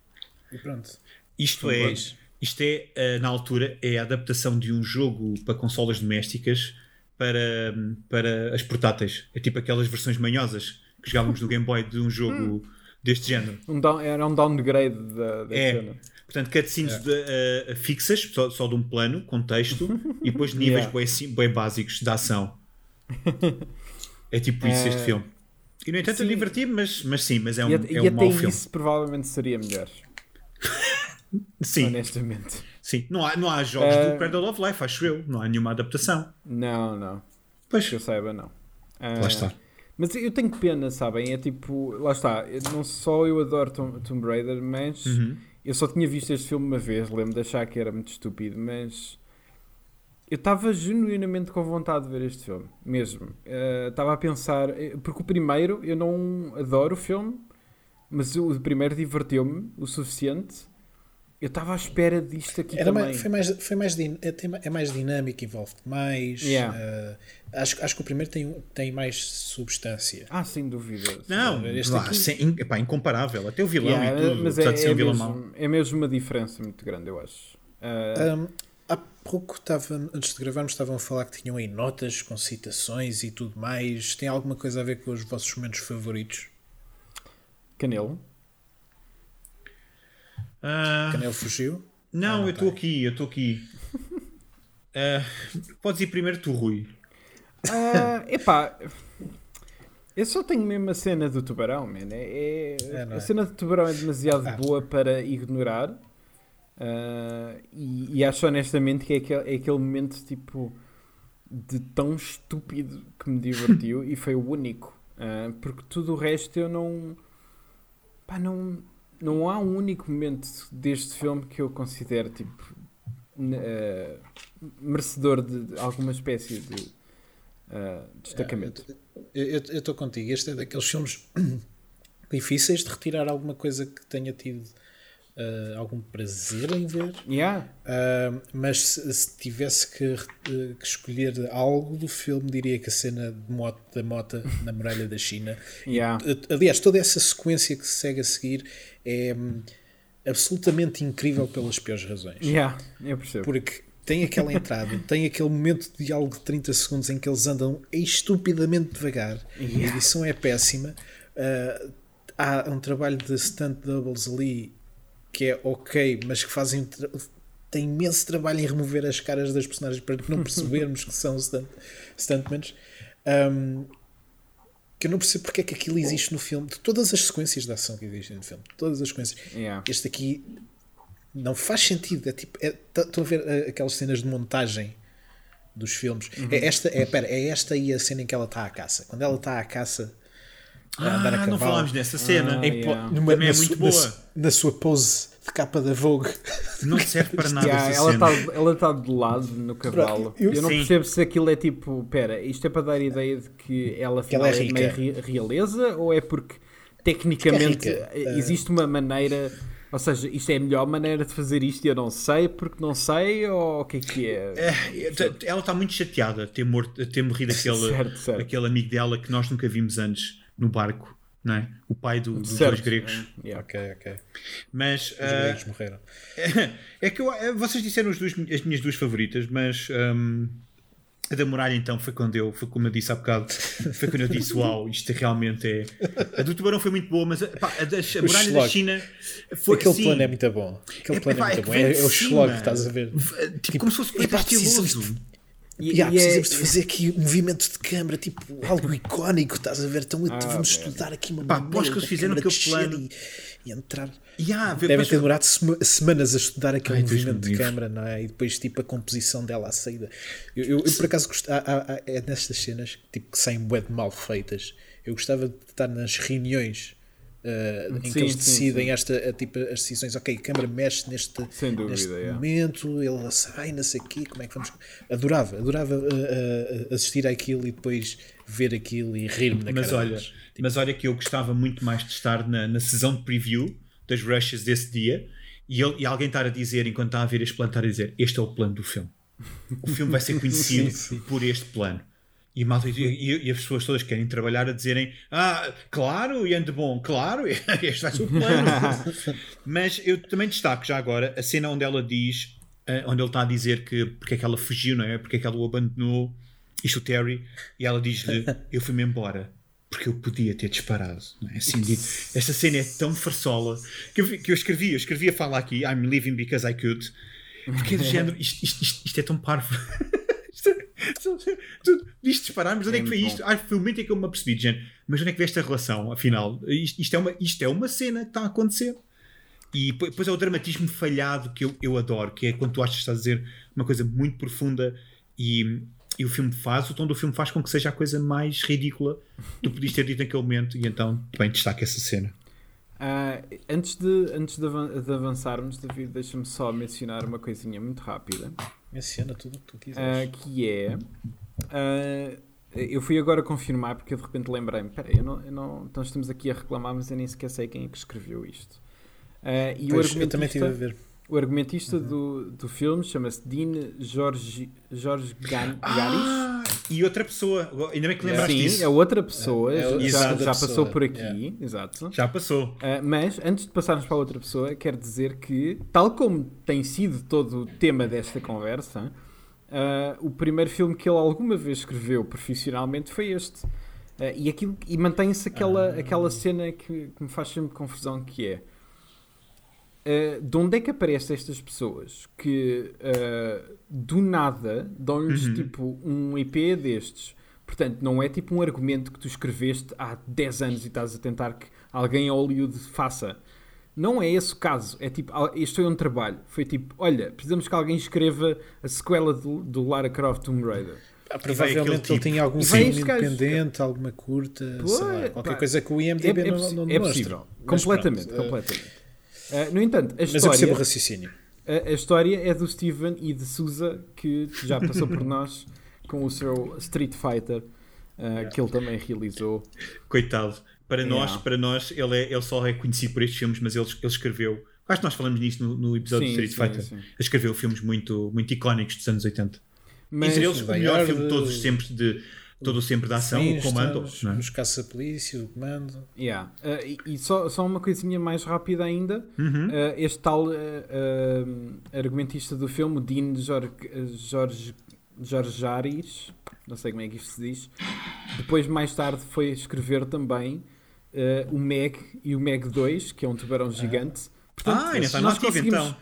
e pronto. Isto é. Isto é, eh, na altura, é a adaptação de um jogo para consolas domésticas para, para as portáteis. É tipo aquelas versões manhosas que jogávamos no Game Boy de um jogo deste género. Um down, era um downgrade da, da É. Portanto, cutscenes de, uh, fixas, só, só de um plano, com texto, e depois níveis Yeah. bem, bem básicos de ação. É tipo isso este É. filme. E no entanto, eu Sim. diverti-me, mas, mas sim, mas é um, e, é e um até mau filme. isso provavelmente seria melhor, Sim, honestamente. sim. Não há, não há jogos É. do Cradle of Life, acho eu. Não há nenhuma adaptação. Não, não. Pois, Que eu saiba, não. Ah, lá está. Mas eu tenho pena, sabem? É tipo, lá está. Não só eu adoro Tom- Tomb Raider, mas Uhum. eu só tinha visto este filme uma vez. Lembro de achar que era muito estúpido, mas eu estava genuinamente com vontade de ver este filme, mesmo. Eh, Estava a pensar, eh, porque o primeiro eu não adoro o filme, mas o o primeiro diverteu-me o suficiente. Eu estava à espera disto aqui Era também. mais, foi mais, foi mais, é, é mais dinâmico, envolve mais. Yeah. eh, acho, acho que o primeiro tem, tem mais substância. Ah, sem dúvida. Não, Este lá, aqui- sem- epá, incomparável. Até o vilão Yeah, e tudo. mas é, de ser é um mesmo, é mesmo uma diferença muito grande, eu acho. Ah, Um, há pouco estava, antes de gravarmos, estavam a falar que tinham aí notas com citações e tudo mais. Tem alguma coisa a ver com os vossos momentos favoritos? Canelo. Ah, Canel fugiu? não, Ah, eu não estou tem. aqui, eu estou aqui. Ah, podes ir primeiro tu, Rui. Ah, epá, eu só tenho mesmo a cena do tubarão, man. É, é- É, a é? cena do tubarão é demasiado Ah. boa para ignorar. Ah, e, e acho honestamente que é aquele, é aquele momento tipo de tão estúpido que me divertiu e foi o único. Ah, porque tudo o resto eu não. Pá, não. Não há um único momento deste filme que eu considero tipo. ah, merecedor de, alguma espécie de ah, destacamento. Eu estou contigo. Este é daqueles filmes difíceis de retirar alguma coisa que tenha tido ah, algum prazer em ver. Yeah. Ah, mas se, se tivesse que, eh, que escolher algo do filme, diria que a cena de moto, da mota na muralha da China. Yeah. Aliás, toda essa sequência que se segue a seguir é hum, absolutamente incrível pelas piores razões. Yeah, eu percebo. Porque tem aquela entrada, tem aquele momento de diálogo de 30 segundos em que eles andam estupidamente devagar. A Yeah. edição é péssima. Uh, há um trabalho de stunt doubles ali que é ok, mas que fazem. Tem imenso trabalho em remover as caras das personagens para não percebermos que são stunt, stuntmans. Um, que eu não percebo porque é que aquilo existe no filme. De todas as sequências de ação que existem no filme, todas as sequências, Yeah. este aqui não faz sentido. É tipo, é- tá- estão a ver eh, aquelas cenas de montagem dos filmes. Uhum. É esta, é, pera, é esta aí a cena em que ela está à caça. Quando ela está à caça Ah, cavalo, não falámos dessa cena. Ah, em yeah. numa- Também é na, muito sua, na boa. su- na sua pose de capa da Vogue. Não serve para nada Yeah, essa ela cena. está ela tá de lado no cavalo. eu- Eu, não Sim. percebo se aquilo é tipo, pera, isto é para dar a ideia de que ela, Que ela é meio rica. ri- realeza ou é porque tecnicamente rica. eh, existe uma maneira, ou seja, isto é a melhor maneira de fazer isto e eu não sei porque não sei ou o que é que é? É, t- ela está muito chateada de ter, morto, de ter morrido aquele, Certo, certo. aquele amigo dela que nós nunca vimos antes no barco, não é? O pai do- dos Certo. dois gregos. Yeah. ok, ok. Mas Os ah, gregos morreram. é que eu- eh, vocês disseram as, minhas duas favoritas, mas hum, a da muralha então foi quando eu, foi como eu disse há bocado, foi quando eu disse uau, isto realmente é. A do tubarão foi muito boa, mas pá, a, das- a muralha da. China foi Aquele sim, plano é muito bom. Aquele É, plano pá, é é muito bom. É, é o slog, estás a ver. tipo, como se fosse estiloso. E- e é- precisamos de fazer aqui um movimento de câmara, tipo algo icónico, estás a ver? Então Ah, vamos estudar aqui uma Pá, maneira que eles fizeram aquele plano. E, e entrar. Yeah, Devem ter demorado sema- semanas a estudar aquele Ai, movimento me de câmara, não é? E depois, tipo, a composição dela à saída. Eu, eu, eu, por acaso, gost- há- há- há- é nestas cenas tipo, que saem bué de mal feitas. Eu gostava de estar nas reuniões uh, em que Sim, eles sim, decidem sim. Esta, a, tipo, as decisões. Ok, a câmara mexe neste, dúvida, neste yeah. momento, ele sai, não sei o quê, como é que vamos. Adorava, adorava uh, uh, assistir àquilo e depois ver aquilo e rir-me na Mas cara olha, deles. mas olha que eu gostava muito mais de estar na, na sessão de preview das rushes desse dia e, ele- e alguém estar a dizer, enquanto está a ver este plano, estar a dizer: Este é o plano do filme. O filme vai ser conhecido Sim, sim. por este plano. E, malta- e- e- as pessoas todas querem trabalhar a dizerem: Ah, claro, e ande bom, claro, este vai ser o plano. Mas eu também destaco já agora a cena onde ela diz, eh, onde ele está a dizer que porque é que ela fugiu, não é? Porque é que ela o abandonou, isto o Terry, e ela diz-lhe: Eu fui-me embora. porque eu podia ter disparado. Não é? assim, esta cena é tão farsola que eu, que eu escrevi, eu escrevi a fala aqui, I'm living because I could. Porque é do género, isto, isto, isto, isto é tão parvo. Tu- isto disparar, mas onde é que É foi muito isto? Ah, foi o momento em que eu me apercebi, género, mas onde é que veio esta relação, afinal? Isto, isto é, uma, isto é uma cena que está a acontecer. E depois é o dramatismo falhado que eu, eu adoro, que é quando tu achas que estás a dizer uma coisa muito profunda e, e o filme faz, o tom do filme faz com que seja a coisa mais ridícula que tu podias ter dito naquele momento, e então, bem, destaca essa cena. Ah, antes de, antes de avançarmos, David, deixa-me só mencionar uma coisinha muito rápida. Menciona tudo o que tu quiseres. que é. ah, eu fui agora confirmar porque eu de repente lembrei-me: peraí, eu não, eu não, então estamos aqui a reclamar, mas eu nem sequer sei quem é que escreveu isto. Ah, e Pois, o eu também estive a argumentista, ver. O argumentista do, do filme chama-se Dean Jorge, Jorge Gan- Garis. Ah, e outra pessoa, ainda bem que lembraste Sim, disso. é outra pessoa, É- é já, já pessoa, passou por aqui, yeah. exato. Já passou. Uh, mas, antes de passarmos para outra pessoa, quero dizer que, tal como tem sido todo o tema desta conversa, uh, o primeiro filme que ele alguma vez escreveu profissionalmente foi este. Uh, e aquilo, e mantém-se aquela, aquela cena que, que me faz sempre confusão, que é... uh, de onde é que aparecem estas pessoas que uh, do nada dão-lhes Uhum. tipo um IP destes? Portanto, não é tipo um argumento que tu escreveste há 10 anos e estás a tentar que alguém em Hollywood faça. Não é esse o caso. É tipo, este foi um trabalho. Foi tipo, olha, precisamos que alguém escreva a sequela do, do Lara Croft Tomb Raider. Ah, provavelmente tipo. ele tinha algum vai filme independente, alguma curta, sei lá, qualquer pá, coisa que o É, IMDB é não, possi- não é possível. Mas completamente, pronto, eh. Ah, no entanto, a Mas eu percebo o história, raciocínio. a, a história é do Steven e de Souza, que já passou por nós com o seu Street Fighter, ah, que ele também realizou. Coitado. Para Yeah. nós, para nós ele, é, ele só é conhecido por estes filmes, mas ele, ele escreveu. Acho que nós falamos nisto no, no episódio Sim, do Street sim, Fighter. sim. Ele escreveu filmes muito, muito icónicos dos anos 80. Mas, Entre eles, o melhor filme de todos os sempre de todo o sempre da ação, o Comando. Não é? Os caça-polícia, o comando. Yeah. Ah, e e só, só uma coisinha mais rápida ainda. Uhum. Ah, este tal ah, argumentista do filme, o Dean Jorge, Jorge, Jorge Aris, não sei como é que isto se diz, depois mais tarde foi escrever também o Meg e o Meg 2, que é um tubarão gigante. Portanto, Ah, ainda está no nós ativo conseguimos, então.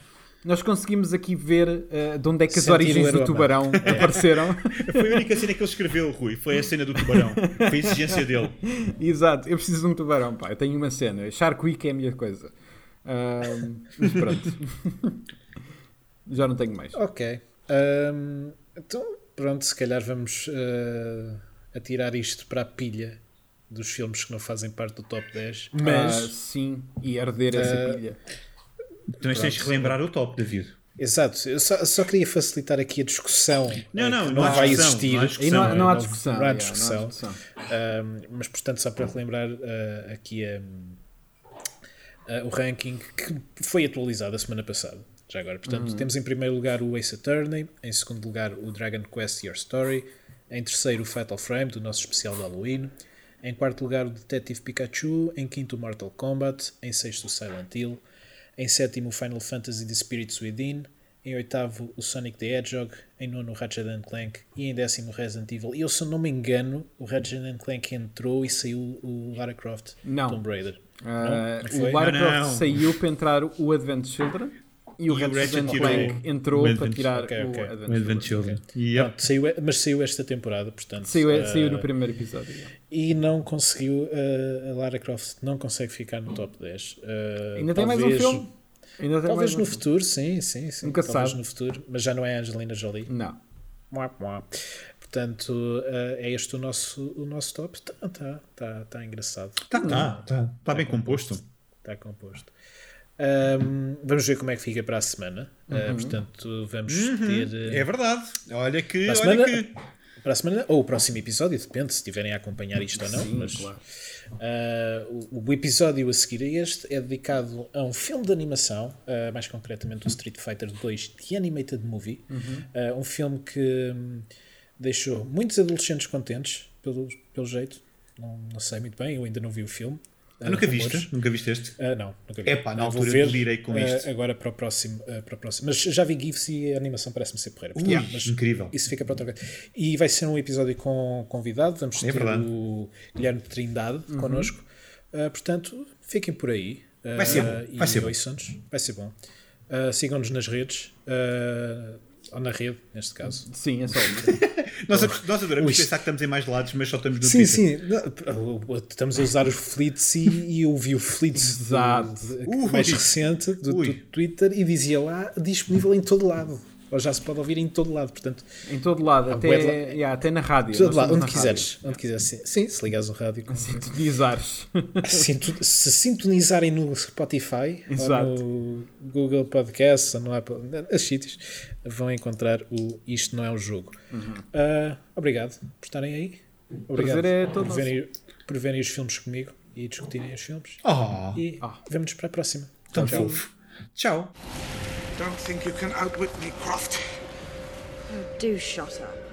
Nós conseguimos aqui ver ah, de onde é que as Sentir origens do tubarão apareceram. Foi a única cena que ele escreveu, Rui. Foi a cena do tubarão. Foi a exigência dele. Exato, eu preciso de um tubarão, pá. Eu tenho uma cena. Shark Week é a minha coisa. Ah, mas pronto. Já não tenho mais. Ok. Ahm, então, pronto, se calhar vamos ah, atirar isto para a pilha dos filmes que não fazem parte do top 10. Ah, Mas, sim, e arder essa Ah, pilha. Então tens que relembrar o top, David. exato, eu só, só queria facilitar aqui a discussão. Não, não, não há vai discussão, existir. não há discussão, não, há- não há não- discussão. não há yeah, discussão. discussão. Um, mas portanto, só para relembrar uh, aqui um, uh, o ranking que foi atualizado a semana passada. Já agora, portanto, temos em primeiro lugar o Ace Attorney, em segundo lugar o Dragon Quest Your Story, em terceiro o Fatal Frame, do nosso especial de Halloween, em quarto lugar o Detective Pikachu, em quinto o Mortal Kombat, em sexto o Silent Hill, em sétimo o Final Fantasy The Spirits Within, em oitavo o Sonic the Hedgehog, em nono o Ratchet and Clank e em décimo o Resident Evil. E eu, se eu não me engano, o Ratchet and Clank entrou e saiu o Lara Croft Não. Tomb Raider. Ah, Não o Lara Croft não. saiu para entrar o Advent Children e o E o Ratchet Ratchet Clank entrou o para Advent- tirar ok, ok. o O Advent, Advent Children. Children. Yep. Pronto, saiu, mas saiu esta temporada, portanto. Saiu, uh, saiu no primeiro episódio. E não conseguiu, uh, a Lara Croft não consegue ficar no top 10. Uh, Ainda tem mais um talvez- filme? Ainda tem Talvez mais no um filme. futuro, sim, sim, sim. Nunca talvez sabe. no futuro, mas já não é a Angelina Jolie. Não. Mua, mua. Portanto, uh, é este o nosso, o nosso top. Está tá, tá, tá engraçado. Tá, tá, tá, tá bem composto. Está composto. Um, vamos ver como é que fica para a semana. Uh, portanto, vamos ter. uh, É verdade. Olha que. Para a Olha semana, que. para a semana ou o próximo episódio, depende se estiverem a acompanhar isto ou não. Sim, mas claro. uh, o, o episódio a seguir a este é dedicado a um filme de animação, uh, mais concretamente o Street Fighter 2 The Animated Movie. Uh, um filme que hum, deixou muitos adolescentes contentes, pelo, pelo jeito. Não, não sei muito bem, eu ainda não vi o filme. Ah, nunca viste? Nunca viste este? Uh, não, nunca vi. Epá, na Uh, altura vou ver delirei com uh, isto. agora para o, próximo, uh, para o próximo. Mas já vi GIFs e a animação parece-me ser porreira. Portanto, Ui, mas incrível. Isso fica para outra vez. E vai ser um episódio com convidado. Vamos É ter verdade. o Guilherme Trindade connosco. Uh, portanto, fiquem por aí. Uh, Vai ser bom, vai ser bom. Vai ser bom. Uh, Sigam-nos nas redes. Ou na rede, neste caso. Sim, é só. Nós, nós adoramos Ui. pensar que estamos em mais lados, mas só estamos no Sim, Twitter. sim. Estamos a usar os fleets e, e eu vi o Exato. do- de- Ui. mais recente do, do. Twitter e dizia lá disponível em todo lado. Ou já se pode ouvir em todo lado, portanto, Em todo lado, até, la- yeah, até na rádio. todo lado, onde na rádio. quiseres. Onde quiseres. Sim, sim, se ligares o rádio. com- Sintonizares. Sinto- se sintonizarem no Spotify no Google Podcasts ou no Apple, nos sítios, vão encontrar o Isto Não É um Jogo. Ah, obrigado por estarem aí. Obrigado Prazer é todo por, verem, por verem os filmes comigo e discutirem os filmes. Oh, E Ah. vemo-nos para a próxima. tão fofo. Tchau. Don't think you can outwit me, Croft. Oh, do shut up.